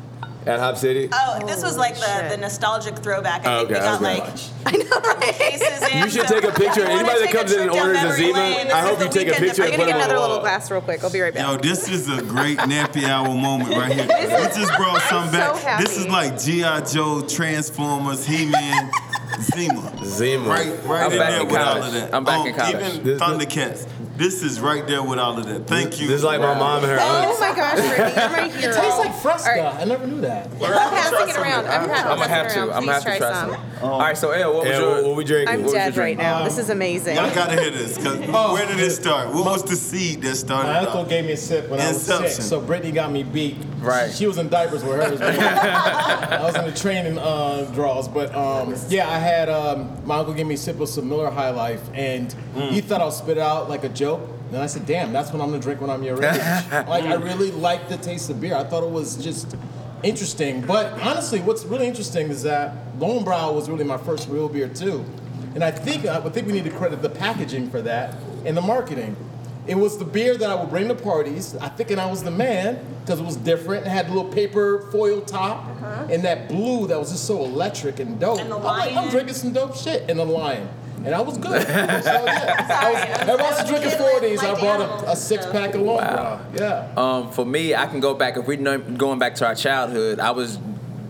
B: at Hop City?
G: Oh, this was like the, the nostalgic throwback. I think
B: Okay,
G: we got
B: okay.
G: like
F: I know, right?
G: cases in.
B: You should
G: so
B: take a picture.
G: if wanna
B: Anybody that
G: take a
B: comes in and
G: trip down
B: orders a
G: memory
B: Zima,
G: lane, this
B: I
G: is
B: hope
G: the
B: you take a
G: weekend
B: picture
D: I'm
B: and
D: gonna
B: put
D: get another
B: on the
D: little
B: wall.
D: glass real quick. I'll be right back.
C: Yo, this is a great nappy hour moment right here. We just brought some
D: so
C: back.
D: happy.
C: This is like G.I. Joe, Transformers, He-Man, Zima.
B: Zima.
C: Right, right
A: I'm
C: in
A: back
C: there
A: in
C: with all
A: college.
C: of that.
A: I'm back
C: Um,
A: in college.
C: Even
B: This-
C: Thundercats. This is right there with all of that. Thank you.
B: This is like my mom and her
D: Oh
B: aunt.
D: my gosh, Brittany, you're my hero.
E: It tastes like Fresca.
D: All right.
E: I never knew that.
D: I'm passing it around. I'm, pa-
A: I'm gonna have to.
D: around.
A: I'm gonna have
D: Please
A: to try
D: some.
A: some. All right, so El, what was
B: Yeah,
A: your?
B: what, what we drinking?
D: I'm
A: was
D: dead
A: your
D: right
A: drink?
D: now. This is amazing.
C: Y'all gotta hear this. Cause
E: Oh.
C: where did it start? What was the seed that started
E: My
C: it
E: uncle
C: off?
E: gave me a sip when I was
C: Inception.
E: six, so Brittany got me beat.
A: Right.
E: She was in diapers with hers. but I was in the training uh, draws, but um, yeah, I had um, my uncle gave me a sip of some Miller High Life, and he thought I'll spit it out like a joke. And I said, "Damn, that's what I'm gonna drink when I'm your age." like I really liked the taste of beer. I thought it was just interesting. But honestly, what's really interesting is that Lowenbrau was really my first real beer too, and I think I would think we need to credit the packaging for that and the marketing. It was the beer that I would bring to parties. I think, and I was the man because it was different. It had a little paper foil top uh-huh. and that blue that was just so electric and dope.
G: And the
E: I'm like, I'm drinking some dope shit in the lion, and I was good. so, yeah. I was, everybody was drinking 40s. I brought a, a six
G: stuff.
E: pack of Lowenbrau. Yeah.
A: Um, for me, I can go back. If we're going back to our childhood, I was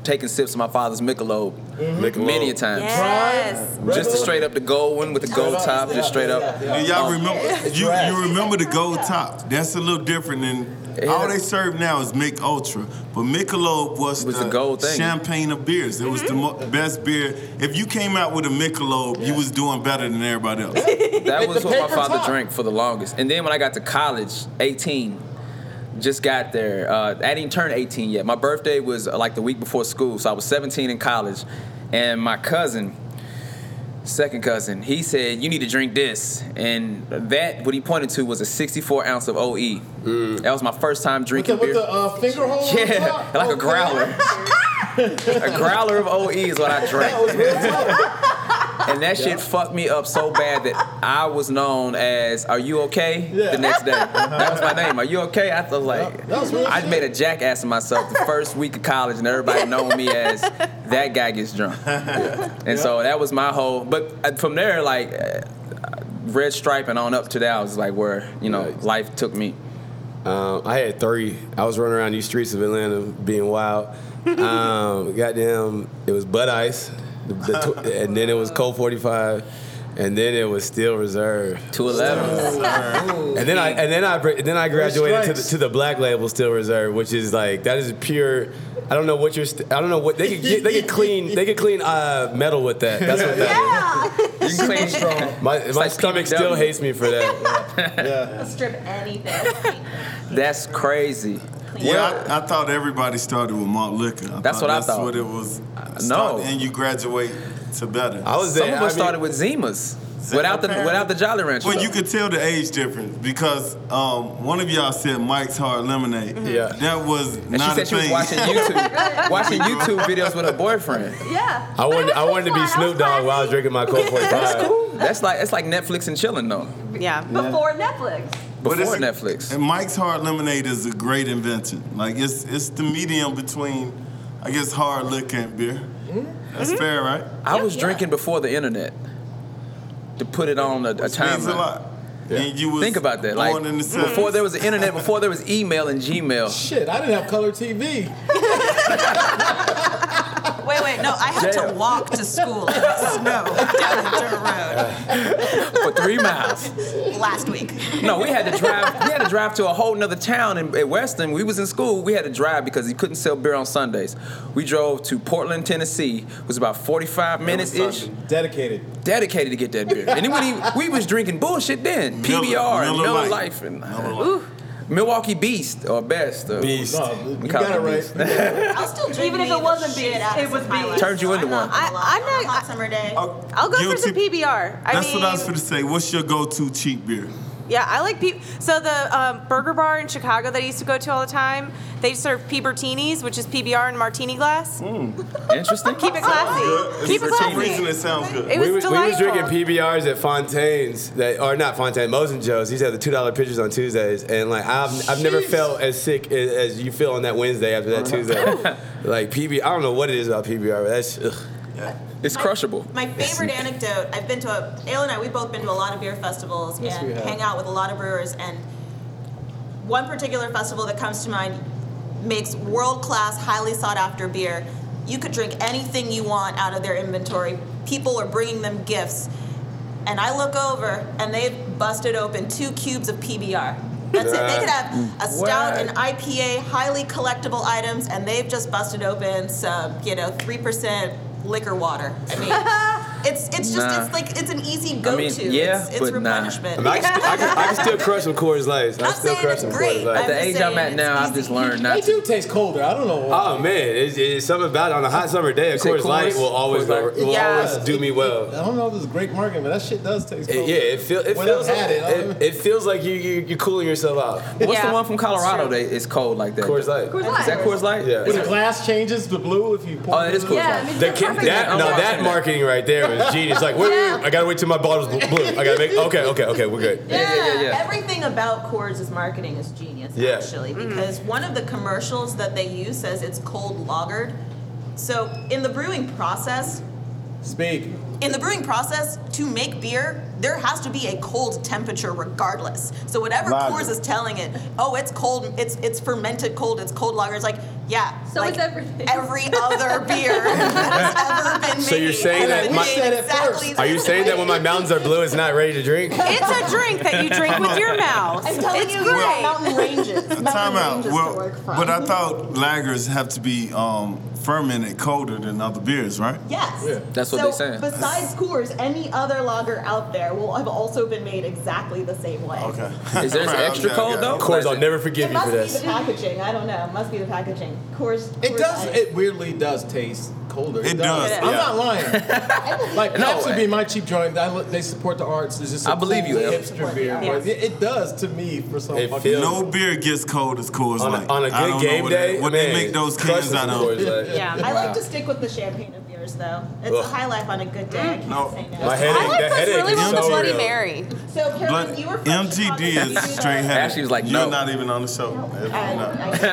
A: taking sips of my father's Michelob
B: Michelob.
A: many a times.
D: Yes.
A: Just the straight up the gold one with the gold top, just straight
E: yeah,
A: up.
E: yeah.
C: Do y'all remember? You, you remember the gold top? That's a little different than all they serve now is Mich Ultra, but Michelob was,
A: Was
C: the,
A: the gold thing.
C: champagne of beers. It was the mo- best beer. If you came out with a Michelob, you was doing better than everybody else.
A: That was what my father
E: top.
A: drank for the longest. And then when I got to college, 18, just got there. Uh, I didn't turn 18 yet. My birthday was uh, like the week before school, so I was 17 in college. And my cousin, Second cousin, he said, You need to drink this. And that, what he pointed to, was a 64 ounce of OE. That was my first time
E: With
A: drinking
E: the, with
A: beer.
E: the uh, finger hole
A: yeah,
E: top?
A: like a growler. a growler of OE is what I drank.
E: That was real tough.
A: And that shit fucked me up so bad that I was known as "Are you okay?"
E: Yeah.
A: the next day. That was my name. Are you okay? I was like,
E: That
A: I
E: shit.
A: made a jackass of myself the first week of college, and everybody known me as that guy gets drunk. And so that was my whole. But uh, from there, like uh, red stripe and on up to that was like where you know
B: Right.
A: life took me.
B: Um, I had three. I was running around these streets of Atlanta being wild. Um, goddamn, it was Bud Ice, the, the tw- and then it was Colt 45, and then it was Steel Reserve.
A: Two eleven.
B: And then I and then I br- then I graduated to the,
E: strikes.
B: to the black label Steel Reserve, which is like that is pure. I don't know what you're. St- I don't know what they could get, they could clean they could clean uh, metal with that. That's what that
F: Yeah.
A: You can clean
E: strong.
B: My, my
A: like
B: stomach
A: PBW.
B: still hates me for that.
E: Yeah.
G: Strip anything.
A: That's crazy.
C: Yeah, I, I thought everybody started with malt liquor. I
A: That's
C: thought
A: what I
C: that's
A: thought.
C: what it was.
A: no.
C: And you graduate to better.
B: I was
A: Some
B: there.
A: of us
B: I mean,
A: started with Zimas without the
C: apparently.
A: without the Jolly Rancher.
C: Well, you could tell the age difference because um, one of y'all said Mike's Hard Lemonade.
B: Yeah.
C: That was
A: and she
C: not
A: said
C: a
A: she was watching YouTube, watching YouTube videos with her boyfriend.
F: Yeah.
B: I wanted I wanted to be
F: That
B: Snoop Dogg while I was drinking my Colt 45.
A: That's like it's like Netflix and chilling though.
D: Yeah.
F: Before Netflix.
C: But
A: Before
C: it's-
A: Netflix.
C: And Mike's Hard Lemonade is a great invention. Like it's it's the medium between, I guess, hard liquor and beer. That's mm-hmm. fair, right?
A: I was drinking before the internet. To put it on a, a
C: Which means a
A: timeline.
C: lot. And you was
A: Think about that. Like
C: in the
A: before there was the internet, before there was email and Gmail.
E: Shit, I didn't have color TV.
G: Wait, wait, no, I had to walk to school in the snow down the Dirt
A: for three miles.
G: Last week.
A: No, we had to drive. We had to drive to a whole nother town in, in Weston. We was in school. We had to drive because he couldn't sell beer on Sundays. We drove to Portland, Tennessee. It was about 45 minutes ish.
E: Dedicated.
A: Dedicated to get that beer. And then when he, we was drinking bullshit then.
C: Miller-
A: PBR and
C: Miller
A: Miller
C: Lite.
A: Life and
C: Miller uh,
A: Ooh. Milwaukee Beast or Best. Or,
B: Beast.
E: No, you got it
A: it
E: right.
A: beast.
G: I'll still drink
F: Even if it wasn't
G: shit
F: beef,
G: out of
F: it was
G: some High
A: Turned you into one.
D: I- I'm not-
G: On a hot summer day.
C: Oh,
D: I'll go for
C: guilty-
D: some PBR. I
C: That's
D: mean,
C: what I was going to say. What's your go-to cheap beer?
D: Yeah, I like P. So the um, burger bar in Chicago that I used to go to all the time, they serve P. Bertinis, which is PBR in a martini glass.
A: Interesting.
D: Keep it classy.
C: Good.
D: Keep it
C: For some
D: classy.
C: reason, it sounds good.
D: It was
B: we, was, we was drinking PBRs at Fontaine's, that, or not Fontaine, Moe's and Joe's. These have the two dollar pitchers on Tuesdays, and like I've, I've never felt as sick as, as you feel on that Wednesday after that Tuesday. like PB, I don't know what it is about PBR, but that's ugh.
A: It's crushable.
G: My favorite anecdote, I've been to a, Ale and I, we've both been to a lot of beer festivals
E: Yes,
G: and hang out with a lot of brewers. And one particular festival that comes to mind makes world class, highly sought after beer. You could drink anything you want out of their inventory. People are bringing them gifts. And I look over and they've busted open two cubes of PBR. That's it. They could have a stout,
A: and
G: IPA, highly collectible items, and they've just busted open some, you know, three percent liquor water. I mean, it's it's just
A: Nah.
G: it's like it's an easy go-to.
A: mean, yeah,
G: it's, it's
A: but nah.
G: replenishment.
B: I, mean, I, can, still- I, can, I can still crush some Coors Lights. I
G: Not
B: still
G: saying
B: crush
G: it's
B: some
G: great.
B: Coors Lights.
A: At the age I'm at now,
G: it's
A: I've just learned
E: They
A: not to.
E: do taste colder. I don't know why.
B: Oh man, it's, it's something about it. on a hot summer day. A
A: say
B: Coors Light will always go, will
D: Yeah.
B: always do me well.
E: I don't know if it's great marketing, but that shit does taste
B: It- yeah, it, feel, it
E: When
B: feels
E: I've
B: like,
E: had it,
B: it, it feels like you you you're cooling yourself off.
A: What's
D: Yeah,
A: the one from Colorado
D: that's true.
A: that is cold like that?
B: Coors Light.
F: Coors
A: Is that Coors Light?
B: Yeah.
E: When the glass changes to blue if you pour
A: Oh, it is
E: it.
A: Coors
F: Yeah,
A: Light.
F: I mean,
B: The,
F: it's
B: ki-
F: perfect.
B: that, no, that
A: that.
B: marketing right there was genius. Like, wait, wait, wait, I gotta wait till my bottle's bl- blue. I gotta make. Okay, okay, okay, we're good.
A: Yeah, yeah, yeah, yeah.
G: Everything about Coors' marketing is genius,
B: Yeah.
G: actually, mm. because one of the commercials that they use says it's cold lagered. So in the brewing process,
E: Speak.
G: In the brewing process, to make beer, there has to be a cold temperature regardless. So whatever
C: Lager.
G: Coors is telling it, oh, it's cold, it's it's fermented cold, it's cold lager. It's like, yeah,
F: So
G: like
F: is everything.
G: Every other beer that has ever been made.
B: So you're saying that
G: been
B: my-
E: said it
G: exactly
E: first.
B: Are you saying that when my mountains are blue, it's not ready to drink?
D: It's a drink that you drink with your mouth.
F: I'm telling
D: it's
F: you,
D: great.
F: mountain ranges.
C: Time
F: mountain
C: out.
F: ranges
C: Well,
F: to work from.
C: but I thought lagers have to be um, fermented colder than other beers, right?
G: Yes. Yeah.
A: That's what
G: so
A: they're saying.
C: That's
G: besides Coors, any other lager out there will have also been made exactly the same way.
C: Okay.
A: Is there
C: Okay,
A: extra
C: okay,
A: cold
C: okay.
A: though?
B: Of course, I'll never forgive
G: It
B: you for
G: must be
B: this.
G: the packaging. I don't know. It must be the packaging. Coors.
E: It does.
G: Ice.
E: It weirdly does taste colder.
C: It does,
E: I'm
C: yeah.
E: not lying. like
A: No,
E: Pepsi be my cheap joint. I, they support the arts. It's just a
A: I believe
E: cool
A: you,
E: hipster beer.
D: Yeah.
E: But it, it does to me for some
B: It
E: fucking
B: feels-
C: No beer gets cold as Coors
B: On
C: Light.
B: a, on a good game
C: what
B: day,
C: They, what
B: man,
C: they make those cans
B: some
C: out of.
D: Yeah.
G: I like to stick with the champagne of though. It's
B: Ugh.
G: a high life on a good day. I can't
C: No.
G: say no.
B: My headache,
D: I like
B: the
D: those
B: headache
D: really
B: is
D: well with
B: so
D: Bloody
B: real.
D: Mary.
G: So, Carolyn,
C: But
G: you were from
C: MTD
G: Did you do
C: is straight heavy.
A: Ashley was like,
C: You're not even on the show. If
G: I-
C: you're.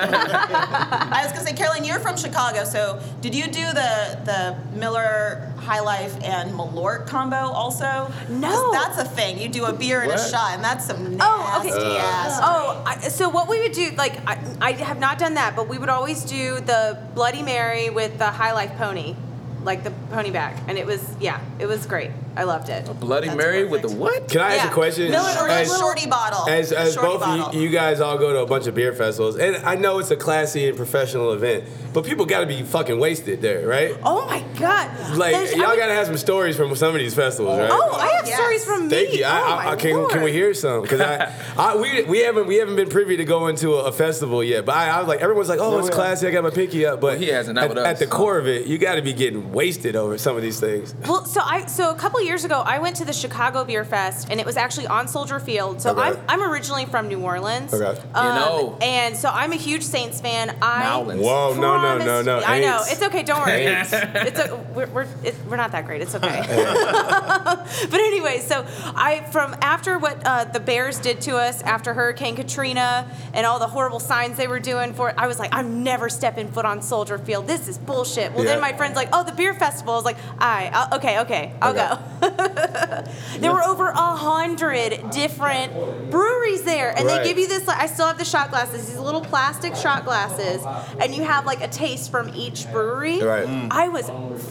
G: I was gonna say, Caroline, you're from Chicago, so did you do the the Miller High Life and Malort combo also?
D: No.
G: that's a thing. You do a beer and a shot, and that's some
D: Oh,
G: nasty
D: okay.
G: ass.
D: Oh, I, so what we would do, like, I, I have not done that, but we would always do the Bloody Mary with the High Life pony, like the pony back, and it was, yeah, it was great. I loved it.
A: Bloody
G: That's
A: Mary with the what?
B: Can I ask
D: Yeah.
B: a question?
D: Miller
G: Shorty,
B: As-
G: shorty bottle.
B: As, as
G: Shorty
B: both
G: bottle.
B: of you, you guys all go to a bunch of beer festivals, and I know it's a classy and professional event, but people got to be fucking wasted there, right?
D: Oh my God!
B: Like
D: There's- I
B: y'all
D: mean-
B: got to have some stories from some of these festivals, right?
D: Oh, I have
G: Yes.
D: stories from me.
B: Thank you. I,
D: oh,
B: I, I can,
D: Lord.
B: can we hear some? Because I, I, we, we haven't we haven't been privy to go into a, a festival yet. But I, I was like, everyone's like, oh, it's classy. I got my pinky up. But
A: Well, he hasn't, not
B: at,
A: with
B: at the core of it, you got to be getting wasted over some of these things.
D: Well, so I so a couple years ago I went to the Chicago Beer Fest and it was actually on Soldier Field. So
B: Okay.
D: I'm I'm originally from New Orleans.
B: Okay.
D: Um,
A: You know.
D: And so I'm a huge Saints fan. I
A: Nowlands.
B: Whoa, no, no, no,
D: promised-
B: no.
D: I know it's okay. Don't worry.
B: Aints.
D: it's a, we're we're, it, we're not that great. It's okay. but anyway, so I from after what uh, the Bears did to us after Hurricane Katrina and all the horrible signs they were doing for it, I was like, I'm never stepping foot on Soldier Field. This is bullshit. Well,
B: Yeah.
D: then my friend's like, oh, the beer festival. I was like, I right, okay, okay, I'll
B: Okay.
D: go. there were over a hundred different breweries there, and
B: Right.
D: they give you this. Like, I still have the shot glasses, these little plastic shot glasses, and you have like a taste from each brewery.
B: Right. Mm.
D: I was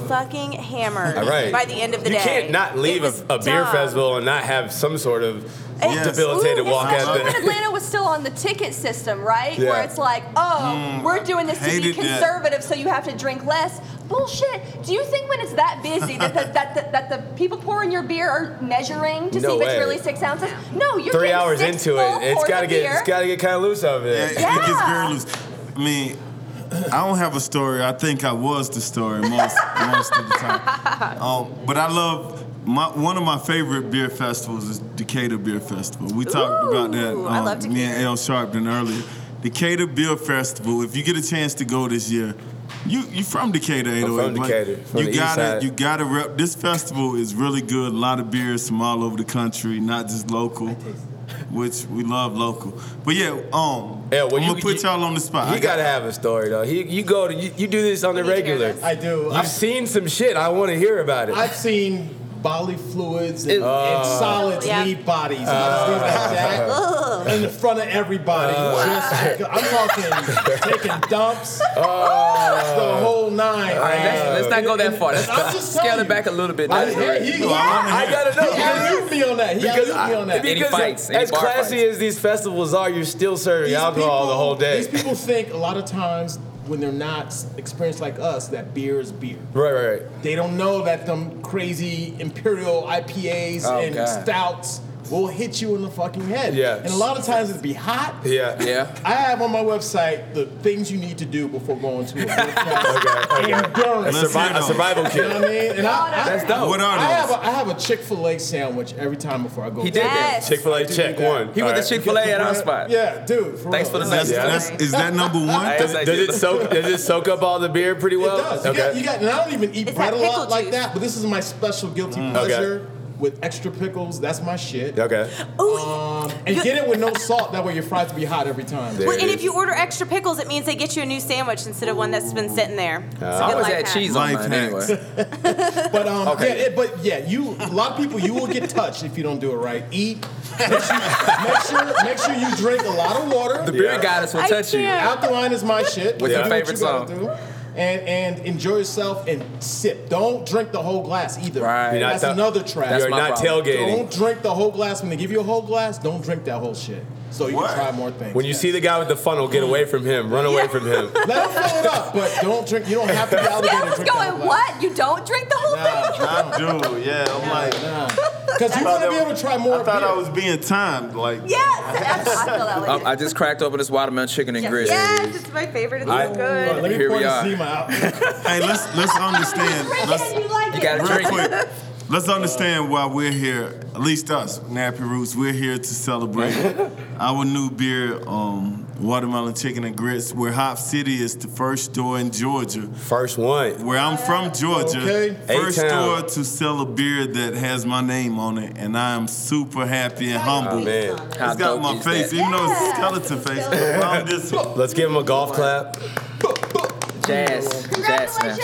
D: fucking hammered
B: right.
D: by the end of the
B: you
D: day.
B: You can't not leave a, a beer
D: dumb.
B: festival and not have some sort of
D: Yes.
B: debilitated
F: Ooh,
B: walk out there.
F: Atlanta was still on the ticket system, right?
B: Yeah.
F: Where it's like, oh, we're doing this to be
C: hated that.
F: conservative, so you have to drink less. Bullshit. Do you think when it's that busy that the, that the, that the people pouring your beer are measuring to
B: No
F: see if
B: way.
F: it's really six ounces? No, you're
B: Three hours
F: six
B: into
F: full
B: it, it's
F: pours
B: got to get
F: beer.
B: it's got to get kind of loose over there.
C: It, it gets
F: Yeah.
C: very loose. I mean, I don't have a story. I think I was the story most most of the time. Um, but I love my one of my favorite beer festivals is Decatur Beer Festival. We talked about that.
D: Ooh, I love
C: me and
D: Decatur.
C: Ale Sharpton earlier. Decatur Beer Festival. If you get a chance to go this year, you you from Decatur, 808.
B: from
C: but
B: Decatur, from
C: you
B: the east
C: gotta
B: side.
C: you gotta rep. This festival is really good. A lot of beers from all over the country, not just local. Which we love local, but yeah, um,
B: Yeah, well,
C: I'm
B: you-
C: gonna put
B: you-
C: y'all on the spot.
B: He
C: I
B: got to have a story though. He, you go to you, you do this on the
D: need to hear
B: regular.
D: this.
E: I do.
B: You've
E: I've,
B: seen some shit. I want to hear about it.
E: I've seen bodily fluids and,
A: It-
E: and oh. solids
D: Yeah.
E: leave bodies. and things like that in the front of everybody. Oh. Just- I'm talking taking dumps, oh. the whole nine.
A: All right, let's, let's not go that far. Let's,
E: I'm just
A: scale
E: telling
A: it back a little bit.
E: I,
A: That's
E: yeah,
A: right.
E: he,
C: Well, I
B: I gotta know
E: he
B: because
E: me on that. He
B: because,
E: me on that.
A: Any
B: because
A: fights,
B: as classy
A: fights.
B: as these festivals are, you're still serving
E: These
B: alcohol the whole day.
E: These people think a lot of times when they're not experienced like us that beer is beer.
B: Right, right, right.
E: They don't know that them crazy imperial IPAs
A: Oh,
E: and
A: God.
E: stouts will hit you in the fucking head.
B: Yeah.
E: And a lot of times it'd be hot.
B: Yeah.
A: Yeah.
E: I have on my website the things you need to do before going to a beer.
B: Okay, okay.
E: Endurance.
B: A,
C: Let's
B: survi- a
C: those.
B: survival
E: You know
B: kit.
E: what I mean? And I, I,
B: That's dope.
C: What are
E: I have
C: those?
E: a, I have a Chick Fil A sandwich every time before I go.
A: He
E: to
A: did that.
B: Chick Fil A check
E: that.
B: one.
A: He went
B: All
A: to. Chick Fil A at our spot.
E: Yeah, dude. For
A: Thanks
E: real.
A: for the
C: That's,
A: Yeah.
C: that's, is that number one?
B: Does, does it soak? Does it soak up all the beer pretty well?
E: It
B: well?
E: does. You, got, you got, and I don't even eat
D: It's
E: bread a lot
D: pickle
E: like
D: juice.
E: that, but this is my special guilty mm.
B: Okay.
E: pleasure with extra pickles. That's my shit.
B: okay.
D: Oh,
E: Um, and get it with no salt. That way your fries will be hot every time.
B: There
D: well, and
B: is.
D: if you order extra pickles, it means they get you a new sandwich instead of one that's been sitting there. It's a
A: I
D: good
A: always had
D: hack.
A: cheese on mine anyway.
E: But um,
A: Okay.
E: yeah, it, but yeah, you a lot of people you will get touched if you don't do it right. Eat. Make sure, make sure, make sure you drink a lot of water.
A: The beer
B: Yeah.
A: goddess will
D: I
A: touch you.
D: can't.
E: Alkaline is my shit.
A: With
E: You
B: your
E: do what
A: favorite
E: you gotta
A: song?
E: Do. And and enjoy yourself and sip. Don't drink the whole glass either.
A: Right.
E: That's
B: You're
E: another trap.
A: That's
B: You're not
A: problem.
B: tailgating.
E: Don't drink the whole glass. When they give you a whole glass, don't drink that whole shit. so you
C: What?
E: can try more things.
B: When you
E: Yes.
B: see the guy with the funnel, get away from him. Run away from him.
E: let him fill it up, but don't drink. You don't have to be obligated to
F: Scales
E: drink the whole
F: going, what? You don't drink the whole thing?
E: Nah,
C: I do, yeah. I'm like,
E: because you want to be able to try more
C: I thought
E: beer.
C: I was being timed. Like,
F: Yes, I feel that way.
A: Um, I just cracked open this watermelon chicken and grits.
D: Yes, it's my favorite. It's
B: I-
D: so good.
E: right, let me
A: Here
E: pour
A: we
E: the
A: are.
E: Zima out.
C: hey, let's let's understand. Let's
F: you like
A: You gotta drink
C: quick. Let's understand why we're here. At least us, Nappy Roots. We're here to celebrate our new beer, um, watermelon chicken and grits. Where Hop City is the first store in Georgia.
B: First one.
C: Where I'm from, Georgia,
E: Okay.
C: first
B: A-Town.
C: store to sell a beer that has my name on it, and I am super happy and humble.
B: Oh, man.
A: How
C: It's got my face,
A: that?
C: even though it's a skeleton face. I'm just,
B: Let's give him a golf clap.
A: Jazz. Jazz, man.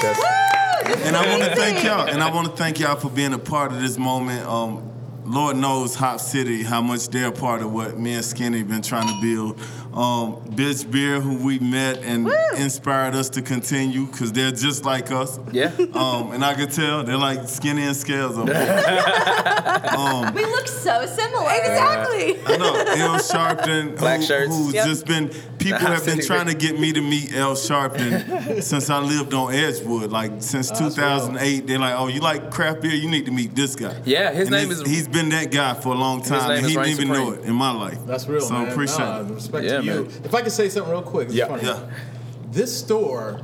C: and I want to thank y'all, and I want to thank y'all for being a part of this moment. Um, Lord knows Hop City how much they're a part of what me and Skinny been trying to build. Um, Bitch Beer, who we met and inspired us to continue, because they're just like us.
A: Yeah.
C: Um, and I could tell they're like Skinny and Scales. over there.
F: We look so similar.
D: Exactly.
C: I know Ale Sharpton,
A: Black
C: who,
A: shirts.
C: who's
D: Yep.
C: just been people
A: Nah,
C: have been trying to get me to meet Ale Sharpton since I lived on Edgewood. Like since
E: Oh, that's
C: 2008, they're like, "Oh, you like craft beer? You need to meet this guy."
A: Yeah, his
C: And
A: name is-
C: He's been that guy for a long time. and he didn't
A: Reign
C: even know it in my life.
E: That's real,
C: So
E: man.
C: appreciate
E: Nah,
C: it.
E: Respect
A: Yeah,
E: to you.
A: man.
E: If I could say something real quick, it's
B: Yeah.
E: funny.
C: Yeah.
E: This store,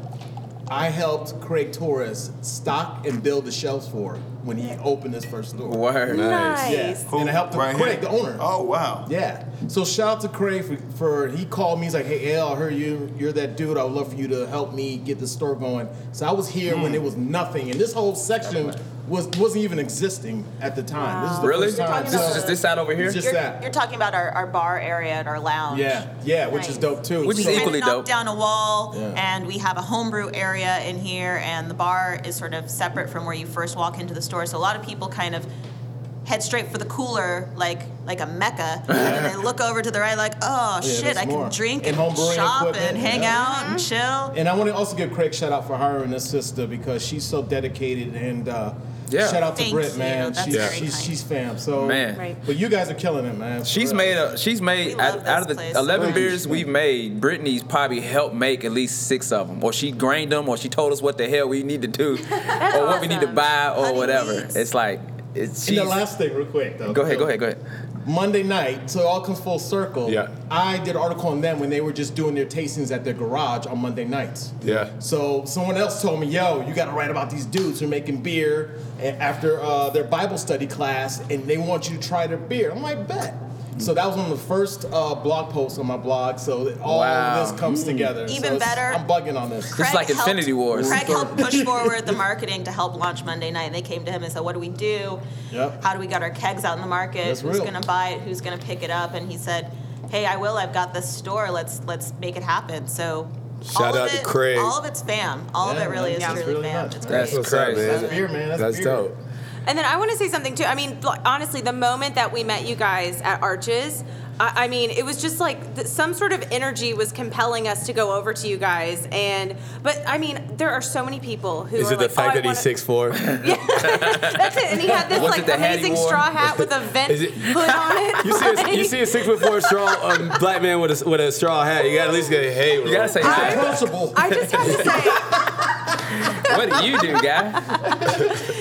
E: I helped Kraig Torres stock and build the shelves for when he opened his first store.
A: Word.
B: Nice.
E: Yeah.
D: Nice.
C: Who?
E: And I helped him,
C: Right
E: Kraig,
C: here?
E: the owner.
C: Oh wow.
E: Yeah. So shout out to Kraig for, for he called me. He's like, "Hey, Al, I heard you. You're that dude. I would love for you to help me get the store going." So I was here when hmm. it was nothing, and this whole section was wasn't even existing at the time. This is the
A: Really?
E: first time.
A: This is just this side over here?
E: It's just
G: You're,
E: that.
G: you're talking about our, our bar area and our lounge.
E: yeah, yeah, which is dope too.
A: Which is
E: So-
G: We
A: equally
G: kind of
A: dope.
G: down a wall,
E: Yeah.
G: and we have a homebrew area in here, and the bar is sort of separate from where you first walk into the store. So a lot of people kind of head straight for the cooler, like like a mecca, and they look over to the right, like, oh shit, I can
E: more.
G: drink
E: And
G: and, shop
E: equipment,
G: and hang
E: yeah.
G: out and chill.
E: And I want to also give Kraig shout out for hiring his sister because she's so dedicated and uh,
A: Yeah.
E: shout out to
G: Thank
E: Britt,
G: you.
E: man.
G: That's
E: she's,
G: very
E: she's,
G: kind.
E: she's fam. So
A: Man.
D: Right.
E: but you guys are killing it, man.
A: She's made a. She's made
G: We love
A: out, out of the
G: place.
A: eleven
E: Thank
A: beers
E: you.
A: we've made. Brittany's probably helped make at least six of them, or she grained them, or she told us what the hell we need to do, or what we need to buy, or
G: Honey
A: whatever.
G: wheats.
A: It's like it's.
E: And the last thing, real quick though.
A: go ahead. Go ahead. Go ahead.
E: Monday night, so it all comes full circle.
B: Yeah.
E: I did an article on them when they were just doing their tastings at their garage on Monday nights.
B: Yeah.
E: So someone else told me, "Yo, you got to write about these dudes who are making beer after uh, their Bible study class, and they want you to try their beer." I'm like, "Bet." So that was one of the first uh, blog posts on my blog. So that all
A: Wow.
E: of this comes together.
G: Even
E: it's-
G: better.
E: I'm bugging on this.
A: This is like
G: helped-
A: Infinity Wars.
G: Kraig helped push forward the marketing to help launch Monday night. They came to him and said, "What do we do?
E: Yep.
G: How do we get our kegs out in the market?
E: That's
G: Who's going to buy it? Who's going to pick it up?" And he said, "Hey, I will. I've got this store. Let's let's make it happen." So.
B: Shout
G: all
B: out
G: of
B: to Kraig.
G: All of it's fam. All
E: Yeah,
G: of it really
E: man,
G: is
E: that's
G: truly
E: really
G: fam.
E: nuts,
G: It's great.
B: That's what's
A: Crazy.
B: up, man.
E: That's beer, man. That's
B: That's
E: beer.
B: dope.
D: And then I want to say something too. I mean, honestly, the moment that we met you guys at Arches, I, I mean, it was just like th- some sort of energy was compelling us to go over to you guys. And but I mean, there are so many people who
B: Is
D: are Is
B: it the
D: like,
B: fact
D: oh, I
B: that he's six four?
D: That's it. And he had this
A: Was
D: like
A: it the hat
D: amazing straw hat with a vent
B: Is it-
D: hood on it.
B: You see, a, you
D: Like-
B: see a six foot four strong um, black man with a with a straw hat. You got to at least get a hey.
A: You gotta say,
D: I- I just have to say
A: what do you do, guy?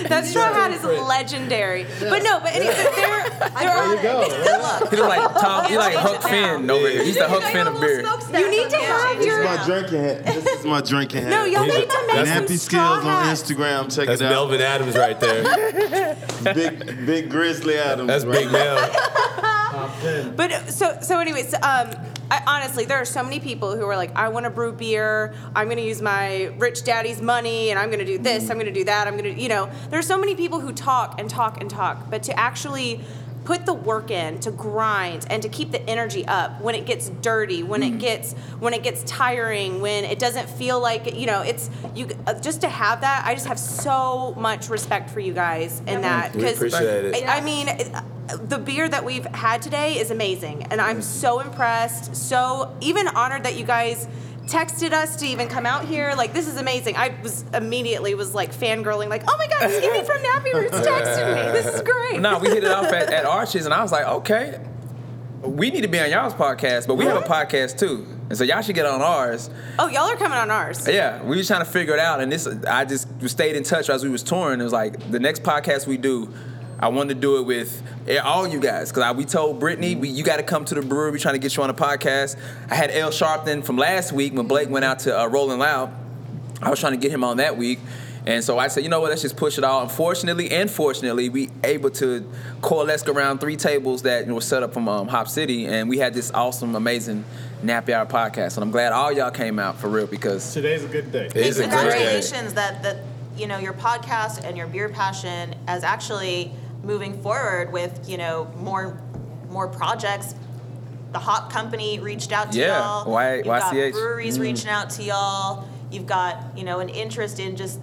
D: that straw hat is legendary. But no, but anyway, there, there
E: There
D: are.
E: you go. right?
A: He look like Tom. He like Huck Finn over here. He's the Huck Finn of beer.
D: You need to have
C: This is my drinking hat. This is my drinking hat.
D: No, y'all
B: He's
D: need to make some
C: Nappy
D: straw
C: Skills on
D: hats.
C: Instagram. Check
B: That's
C: it out.
B: Melvin Adams right there.
C: Big, big Grizzly Adams.
B: That's
C: right
B: Big Mel.
D: But uh, so so anyways, um, I, honestly, there are so many people who are like, I want to brew beer. I'm going to use my rich daddy's money, and I'm going to do this. I'm going to do that. I'm going to, you know, there are so many people who talk and talk and talk, but to actually put the work in to grind and to keep the energy up when it gets dirty when it mm. gets when it gets tiring when it doesn't feel like you know it's you uh, just to have that i just have so much respect for you guys in that
B: We appreciate it.
D: I, I mean, it- the beer that we've had today is amazing, and I'm mm. so impressed, so even honored that you guys texted us to even come out here. Like, this is amazing. I was immediately was like fangirling, like, oh my god, Skinny from Nappy Roots texted me. This is great.
A: No, we hit it off at, at Arches, and I was like, okay. we need to be on y'all's podcast, but we have a podcast too, and so y'all should get on ours.
D: Oh, y'all are coming on ours.
A: Yeah, we was trying to figure it out, and this I just stayed in touch as we was touring. It was like the next podcast we do, I wanted to do it with all you guys because we told Brittany we, you got to come to the brewery. We trying to get you on a podcast. I had Ale Sharpton from last week when Blake went out to uh, Rolling Loud. I was trying to get him on that week. And so I said, you know what, let's just push it all. Unfortunately and fortunately, we able to coalesce around three tables that were set up from um, Hop City, and we had this awesome, amazing Nappy Hour podcast. And I'm glad all y'all came out for real because
E: Today's a good day.
B: It is a great day.
G: Congratulations that that you know your podcast and your beer passion has actually moving forward with you know more more projects. The Hop Company reached out to
A: Yeah,
G: y'all.
A: Y-
G: You've got
A: YCH.
G: breweries
A: Mm.
G: reaching out to y'all. You've got you know an interest in just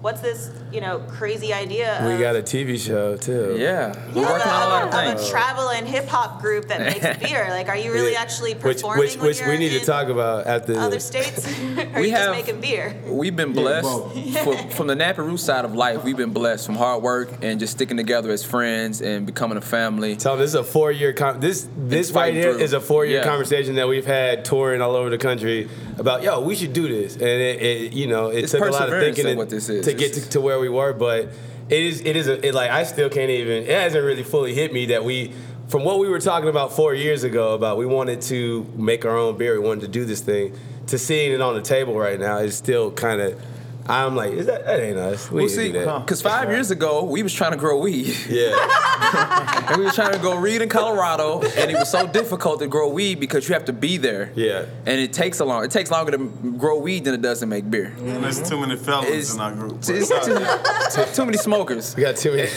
G: what's this you know crazy idea.
B: We
G: of,
B: got a TV show too.
A: yeah, we're
G: of
A: working on a lot of
G: of
A: things.
G: a travel and hip hop group that makes beer. Like, are you really
B: Yeah.
G: actually
B: which
G: performing?
B: which
G: when
B: which
G: you're
B: we need to
G: in
B: talk about at the
G: Other states? are
A: We
G: you
A: have-
G: just making beer?
A: We've been blessed for, from the Nappy Root side of life. We've been blessed from hard work and just sticking together as friends and becoming a family.
B: Tell them this is a four year con- this this right
A: fighting
B: here
A: through.
B: is a four year
A: Yeah.
B: conversation that we've had touring all over the country about yo we should do this and it, it you know it
A: It's
B: took a lot of thinking
A: of
B: to-
A: what this is.
B: to get to, to where we were but it is it is a, it like I still can't even it hasn't really fully hit me that we from what we were talking about four years ago about we wanted to make our own beer we wanted to do this thing to seeing it on the table right now is still kind of I'm like is that that ain't us we
A: Well, see,
B: that.
A: because five years ago we was trying to grow weed,
B: yeah
A: and we was trying to grow weed in Colorado, and it was so difficult to grow weed because you have to be there.
B: Yeah.
A: and it takes a long. It takes longer to grow weed than it does to make beer.
C: And there's too many fellas
A: It's,
C: in our group.
A: it's too, too, too many smokers.
B: we got too many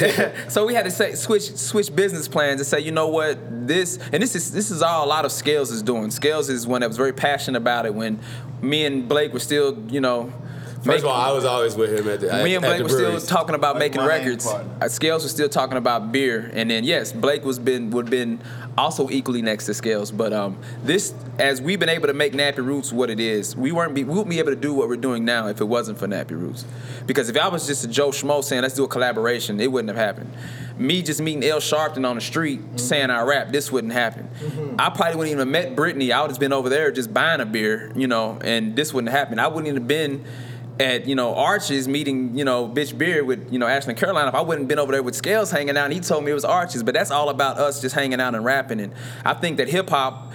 A: so we had to say switch switch business plans and say, you know what, this and this is this is all a lot of Scales is doing. Scales is one that was very passionate about it when me and Blake were still, you know.
B: First of all, I was always with him at the
A: me and Blake
B: the
A: were still talking about
C: Like
A: making records. Uh, Scales was still talking about beer, and then yes, Blake was been would been also equally next to Scales. But um, this, as we've been able to make Nappy Roots what it is, we weren't be, we wouldn't be able to do what we're doing now if it wasn't for Nappy Roots. Because if I was just a Joe Schmo saying let's do a collaboration, it wouldn't have happened. Me just meeting Ale Sharpton on the street saying I rap, this wouldn't happen. I probably wouldn't even have met Brittany. I would have been over there just buying a beer, you know, and this wouldn't happen. I wouldn't even have been at you know Arches meeting you know bitch beer with you know Ashland Caroline if I wouldn't been over there with Scales hanging out and he told me it was Arches but that's all about us just hanging out and rapping and I think that hip hop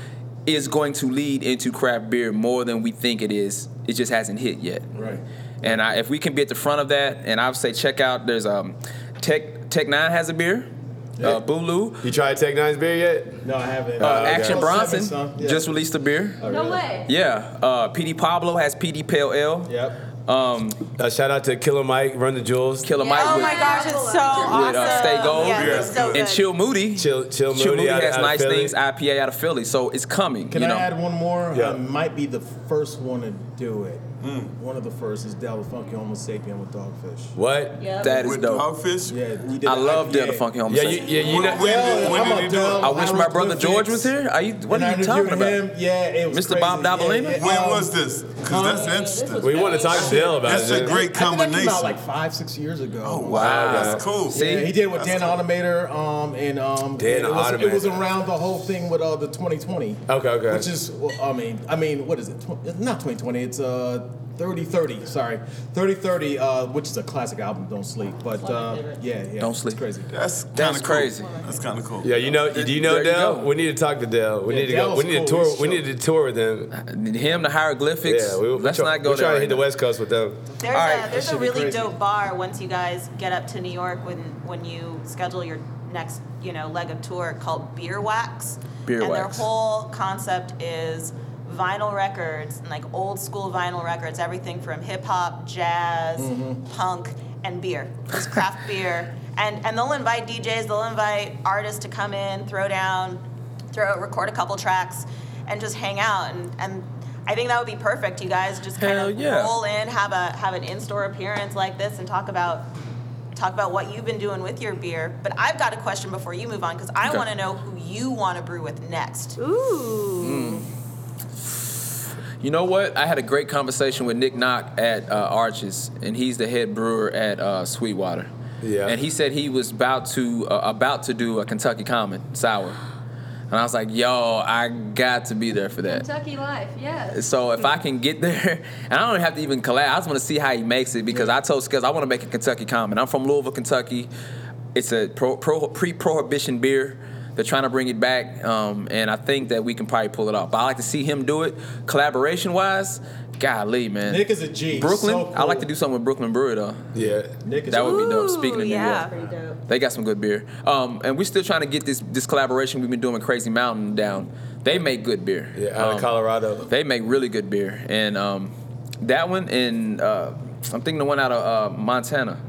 A: is going to lead into craft beer more than we think it is it just hasn't hit yet
E: Right.
A: and I, if we can be at the front of that and I would say check out there's um Tech Tech N9ne has a beer Yeah. uh, Bulu
B: You tried Tech N9ne's beer yet?
E: No, I haven't.
A: uh,
B: okay.
A: Action
E: Oh,
A: Bronson.
E: Yeah.
A: just released a beer
F: No way.
A: yeah uh, PD Pablo has PD Pale Ale
E: Yep.
A: Um,
B: Uh, shout out to Killer Mike, Run the Jewels,
A: Killer Mike
D: Oh
A: with,
D: my gosh, it's so awesome.
A: with uh, Stay Gold
D: Yes, it's so
A: and Chill Moody.
B: Chill, Chill Moody,
A: Chill Moody
B: out,
A: has
B: out
A: nice things. IPA out of Philly, so it's coming.
E: Can
A: you
E: I
A: know,
E: add one more?
B: Yeah.
E: I might be the first one to do it. One of the first is Del Funky Homosapien with Dogfish.
B: What?
A: that is
C: With
A: dope.
C: Dogfish?
E: Yeah, he did
A: I love
E: IPA.
A: Del the Funky Home.
B: Yeah, you, yeah, you
C: When,
B: know.
C: when when
E: I'm
C: did he do it?
A: I wish
E: I
A: my brother George was here. Are you? What
E: And
A: are you talking
E: interviewing
A: about?
E: Him. Yeah, it was
A: Mr.
E: crazy.
A: Bob Dobalina?
E: Yeah, yeah,
C: When
E: um,
C: was this? Because that's interesting.
B: We want to talk to Dale about
C: That's
B: it.
C: a great
E: I think that came
C: combination.
E: out like five, six years ago. Oh
A: Wow.
C: That's cool.
A: See?
E: Yeah, he did it with
C: That's
E: Dan. Automator, um, and um,
B: Dan
E: it was, it was around the whole thing with uh, the 2020.
B: Okay, okay.
E: Which is, I mean, I mean, what is it? It's not 2020. It's uh, 3030. Sorry, 3030, uh, which is a classic album. Don't sleep, but uh, yeah, yeah,
A: Don't
E: it's
A: Sleep.
E: crazy.
C: That's kind
A: That's
C: of cool.
A: crazy.
C: That's kind of cool.
B: Yeah, you know. Do you know
A: There you
B: Dale?
A: go.
B: We need to talk to Del. We
E: Yeah,
B: need to go. We need to
E: cool.
B: tour. We need to tour with them.
A: Him, the hieroglyphics.
B: Yeah, we, we
A: Let's
B: try,
A: not go
B: We're
A: there.
B: trying to
A: right
B: hit the. West Coast with them.
G: There's
A: All right,
G: a there's a really dope bar once you guys get up to New York when when you schedule your next you know leg of tour called Beer Wax.
A: Beer
G: and
A: Wax.
G: their whole concept is vinyl records and like old school vinyl records, everything from hip hop, jazz,
A: Mm-hmm.
G: punk, and beer. Just craft beer. And and they'll invite DJs, they'll invite artists to come in, throw down, throw record a couple tracks, and just hang out. And and I think that would be perfect. You guys just kind
A: Hell
G: of
A: yeah.
G: roll in, have a have an in-store appearance like this, and talk about talk about what you've been doing with your beer. But I've got a question before you move on because I
A: Okay.
G: want to know who you want to brew with next.
D: Ooh.
A: You know what? I had a great conversation with Nick Nock at uh, Arches, and he's the head brewer at uh, Sweetwater.
B: Yeah.
A: And he said he was about to uh, about to do a Kentucky Common sour. And I was like, yo, I got to be there for that.
F: Kentucky life, yes.
A: So if I can get there, and I don't have to even collab, I just want to see how he makes it because I told Skills I want to make a Kentucky Common. I'm from Louisville, Kentucky. It's a pro, pro, pre-prohibition beer. They're trying to bring it back, um, and I think that we can probably pull it off. But I like to see him do it, collaboration-wise. Golly, man.
E: Nick is a G.
A: Brooklyn.
E: So
A: I like to do something with Brooklyn Brewery though.
B: Yeah.
E: Nick is
A: That would be dope. Speaking of New
D: yeah.
A: York, they got some good beer. Um, and we're still trying to get this this collaboration we've been doing with Crazy Mountain down. They make good beer.
B: Yeah, out
A: Um,
B: of Colorado.
A: They make really good beer, and um, that one and uh, I'm thinking the one out of uh, Montana,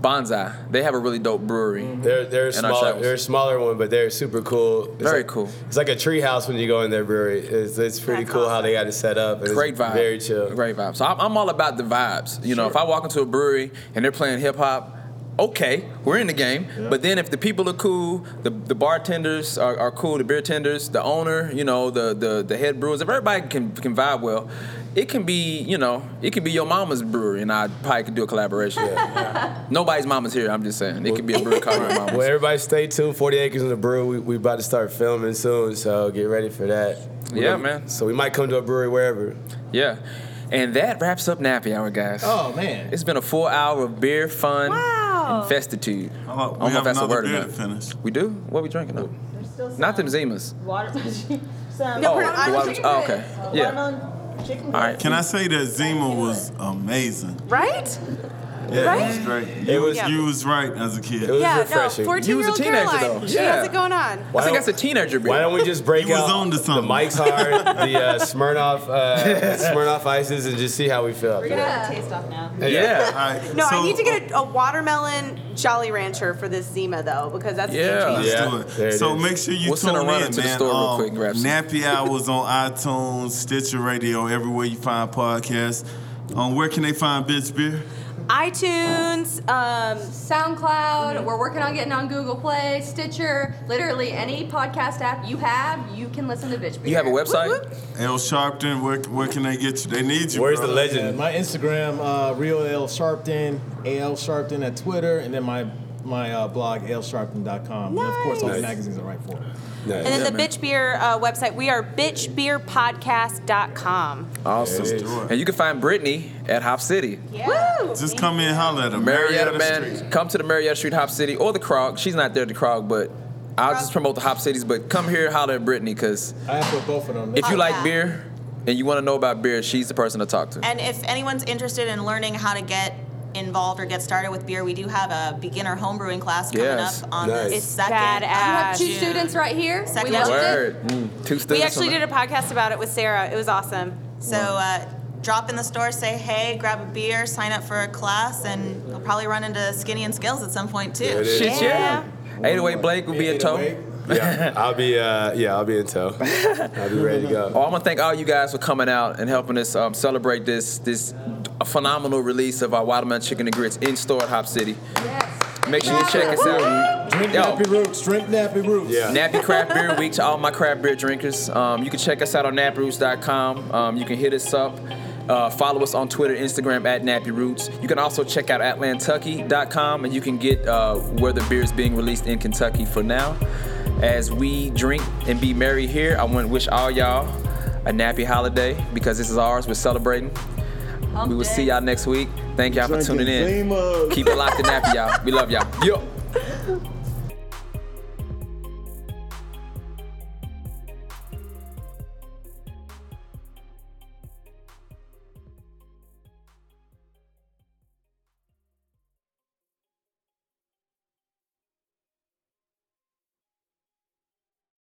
A: Bonsai. They have a really dope brewery. Mm-hmm.
B: They're they're
A: And
B: smaller. They're a smaller one, but they're super cool. It's
A: Very
B: like-
A: cool.
B: It's like a tree house when you go in their brewery. It's, it's pretty
D: That's
B: cool how they got it set up. and
A: Great vibe.
B: Very chill.
A: Great vibe. So I'm, I'm all about the vibes. You know, if I walk into a brewery and they're playing hip hop. Okay, we're in the game, but then if the people are cool, the, the bartenders are, are cool, the beer tenders, the owner, you know, the, the the head brewers, if everybody can can vibe well, it can be, you know, it can be your mama's brewery, and I probably could do a collaboration. Yeah. Nobody's mama's here. I'm just saying, it could be a brewery called mama's.
B: Well, everybody stay tuned. 40 Acres in the Brew. We, we about to start filming soon, so get ready for that. We're
A: Yeah, man.
B: So we might come to a brewery wherever.
A: Yeah. And that wraps up Nappy Hour, guys.
E: Oh man.
A: It's been a full hour of beer, fun,
D: Wow.
A: and festitude.
C: How about
A: I don't know if that's a word or
C: beer
A: not.
C: to finish?
A: We do? What are we drinking though?
H: There's still some
A: Not them Zimas.
H: Water, some
D: No,
A: Oh,
D: we're
A: the
D: not
A: water-
F: chicken
A: oh,
F: bread.
A: okay. Yeah.
H: watermelon chicken.
A: All right.
C: Can I say that Zima was amazing?
D: Right?
C: Yeah,
D: Right?
C: it was great.
B: It
C: You,
B: was-
C: you was right as a kid.
B: It was
D: yeah,
B: refreshing.
D: no. 14
A: You was
D: year
A: a
D: old
A: teenager,
D: Caroline.
A: though.
D: She
A: Yeah.
D: has it going on.
A: I think that's a teenager beer.
B: Why don't we just break
C: He was
B: out
C: on to
B: the
C: something.
B: Mike's Hard, the uh, Smirnoff, uh, Smirnoff ices, and just see how we feel?
H: We're gonna
F: Yeah.
H: have a taste off now.
A: yeah.
C: All right,
D: No,
C: so-
D: I need to get a, a watermelon Jolly Rancher for this Zima though, because that's
A: Yeah.
D: a game
C: Let's.
B: Yeah,
C: do it.
B: it
C: So
B: is.
C: make sure you
A: We'll
C: tune
A: send a run
C: in,
A: into the
C: man.
A: store real
C: Um,
A: quick and grab some.
C: Nappy Hours on iTunes, Stitcher Radio, everywhere you find podcasts. Um, where can they find Bitch Beer?
D: iTunes, um,
F: SoundCloud. We're working on getting on Google Play, Stitcher, literally any podcast app you have, you can listen to Bitch Beer.
A: You have a website?
D: whoop.
C: Ale Sharpton, where, where can they get you? They need you.
B: Where's
C: bro.
B: the
E: Yeah,
B: legend?
E: my Instagram, uh, Real Ale Sharpton, Ale Sharpton at Twitter, and then my my uh, blog, alesharpton.com. And of course, all the
B: Nice.
E: magazines I write for.
B: Nice.
D: And then
A: Yeah,
D: the. Bitch Beer uh, website, we are bitchbeerpodcast.com.
A: Awesome.
B: There it
C: is.
A: And you can find Brittany at Hop City.
D: Woo!
C: Just come in, holler at her.
A: Marietta,
C: Marietta
A: man.
C: Street.
A: Come to the Marietta Street Hop City or the Krog. She's not there at the Krog, but I'll just promote the Hop Cities. But come here, holler at Brittany, because
E: I have put both of them.
A: if you
G: Oh,
A: like
G: yeah.
A: beer and you want to know about beer, she's the person to talk to.
G: And if anyone's interested in learning how to get involved or get started with beer, we do have a beginner homebrewing class coming
A: Yes.
G: up on
B: Nice.
G: the
B: It's
G: second.
D: badass.
F: You have two
G: June.
F: students right here.
G: Second
F: we loved it.
A: Word. Mm, two students.
D: We actually
A: on
D: did a podcast about it with Sarah. It was awesome.
G: So uh, drop in the store, say hey, grab a beer, sign up for a class, and you'll probably run into Skinny and Skills at some point too.
B: There it is.
A: Shit, yeah. 808 Blake will be in tow.
B: Yeah, I'll be. Uh, yeah, I'll be in tow. I'll be ready to go.
A: Oh, I want to thank all you guys for coming out and helping us um, celebrate this this phenomenal release of our watermelon chicken and grits in store at Hop City.
F: Yes.
A: Make sure you check us out.
E: Drink
A: Yo.
E: Nappy Roots. Drink Nappy Roots.
B: Yeah.
A: Nappy Craft Beer Week to all my craft beer drinkers. Um, you can check us out on nappyroots.com. Um, you can hit us up. Uh, follow us on Twitter, Instagram at Nappy Roots. You can also check out atlantucky.com and you can get uh, where the beer is being released in Kentucky for now. As we drink and be merry here, I want to wish all y'all a nappy holiday because this is ours. We're celebrating.
G: Hump
A: We will
G: day.
A: see y'all next week. Thank y'all for tuning in.
E: Drinking
A: Keep it locked in nappy, y'all. We love y'all. Yo.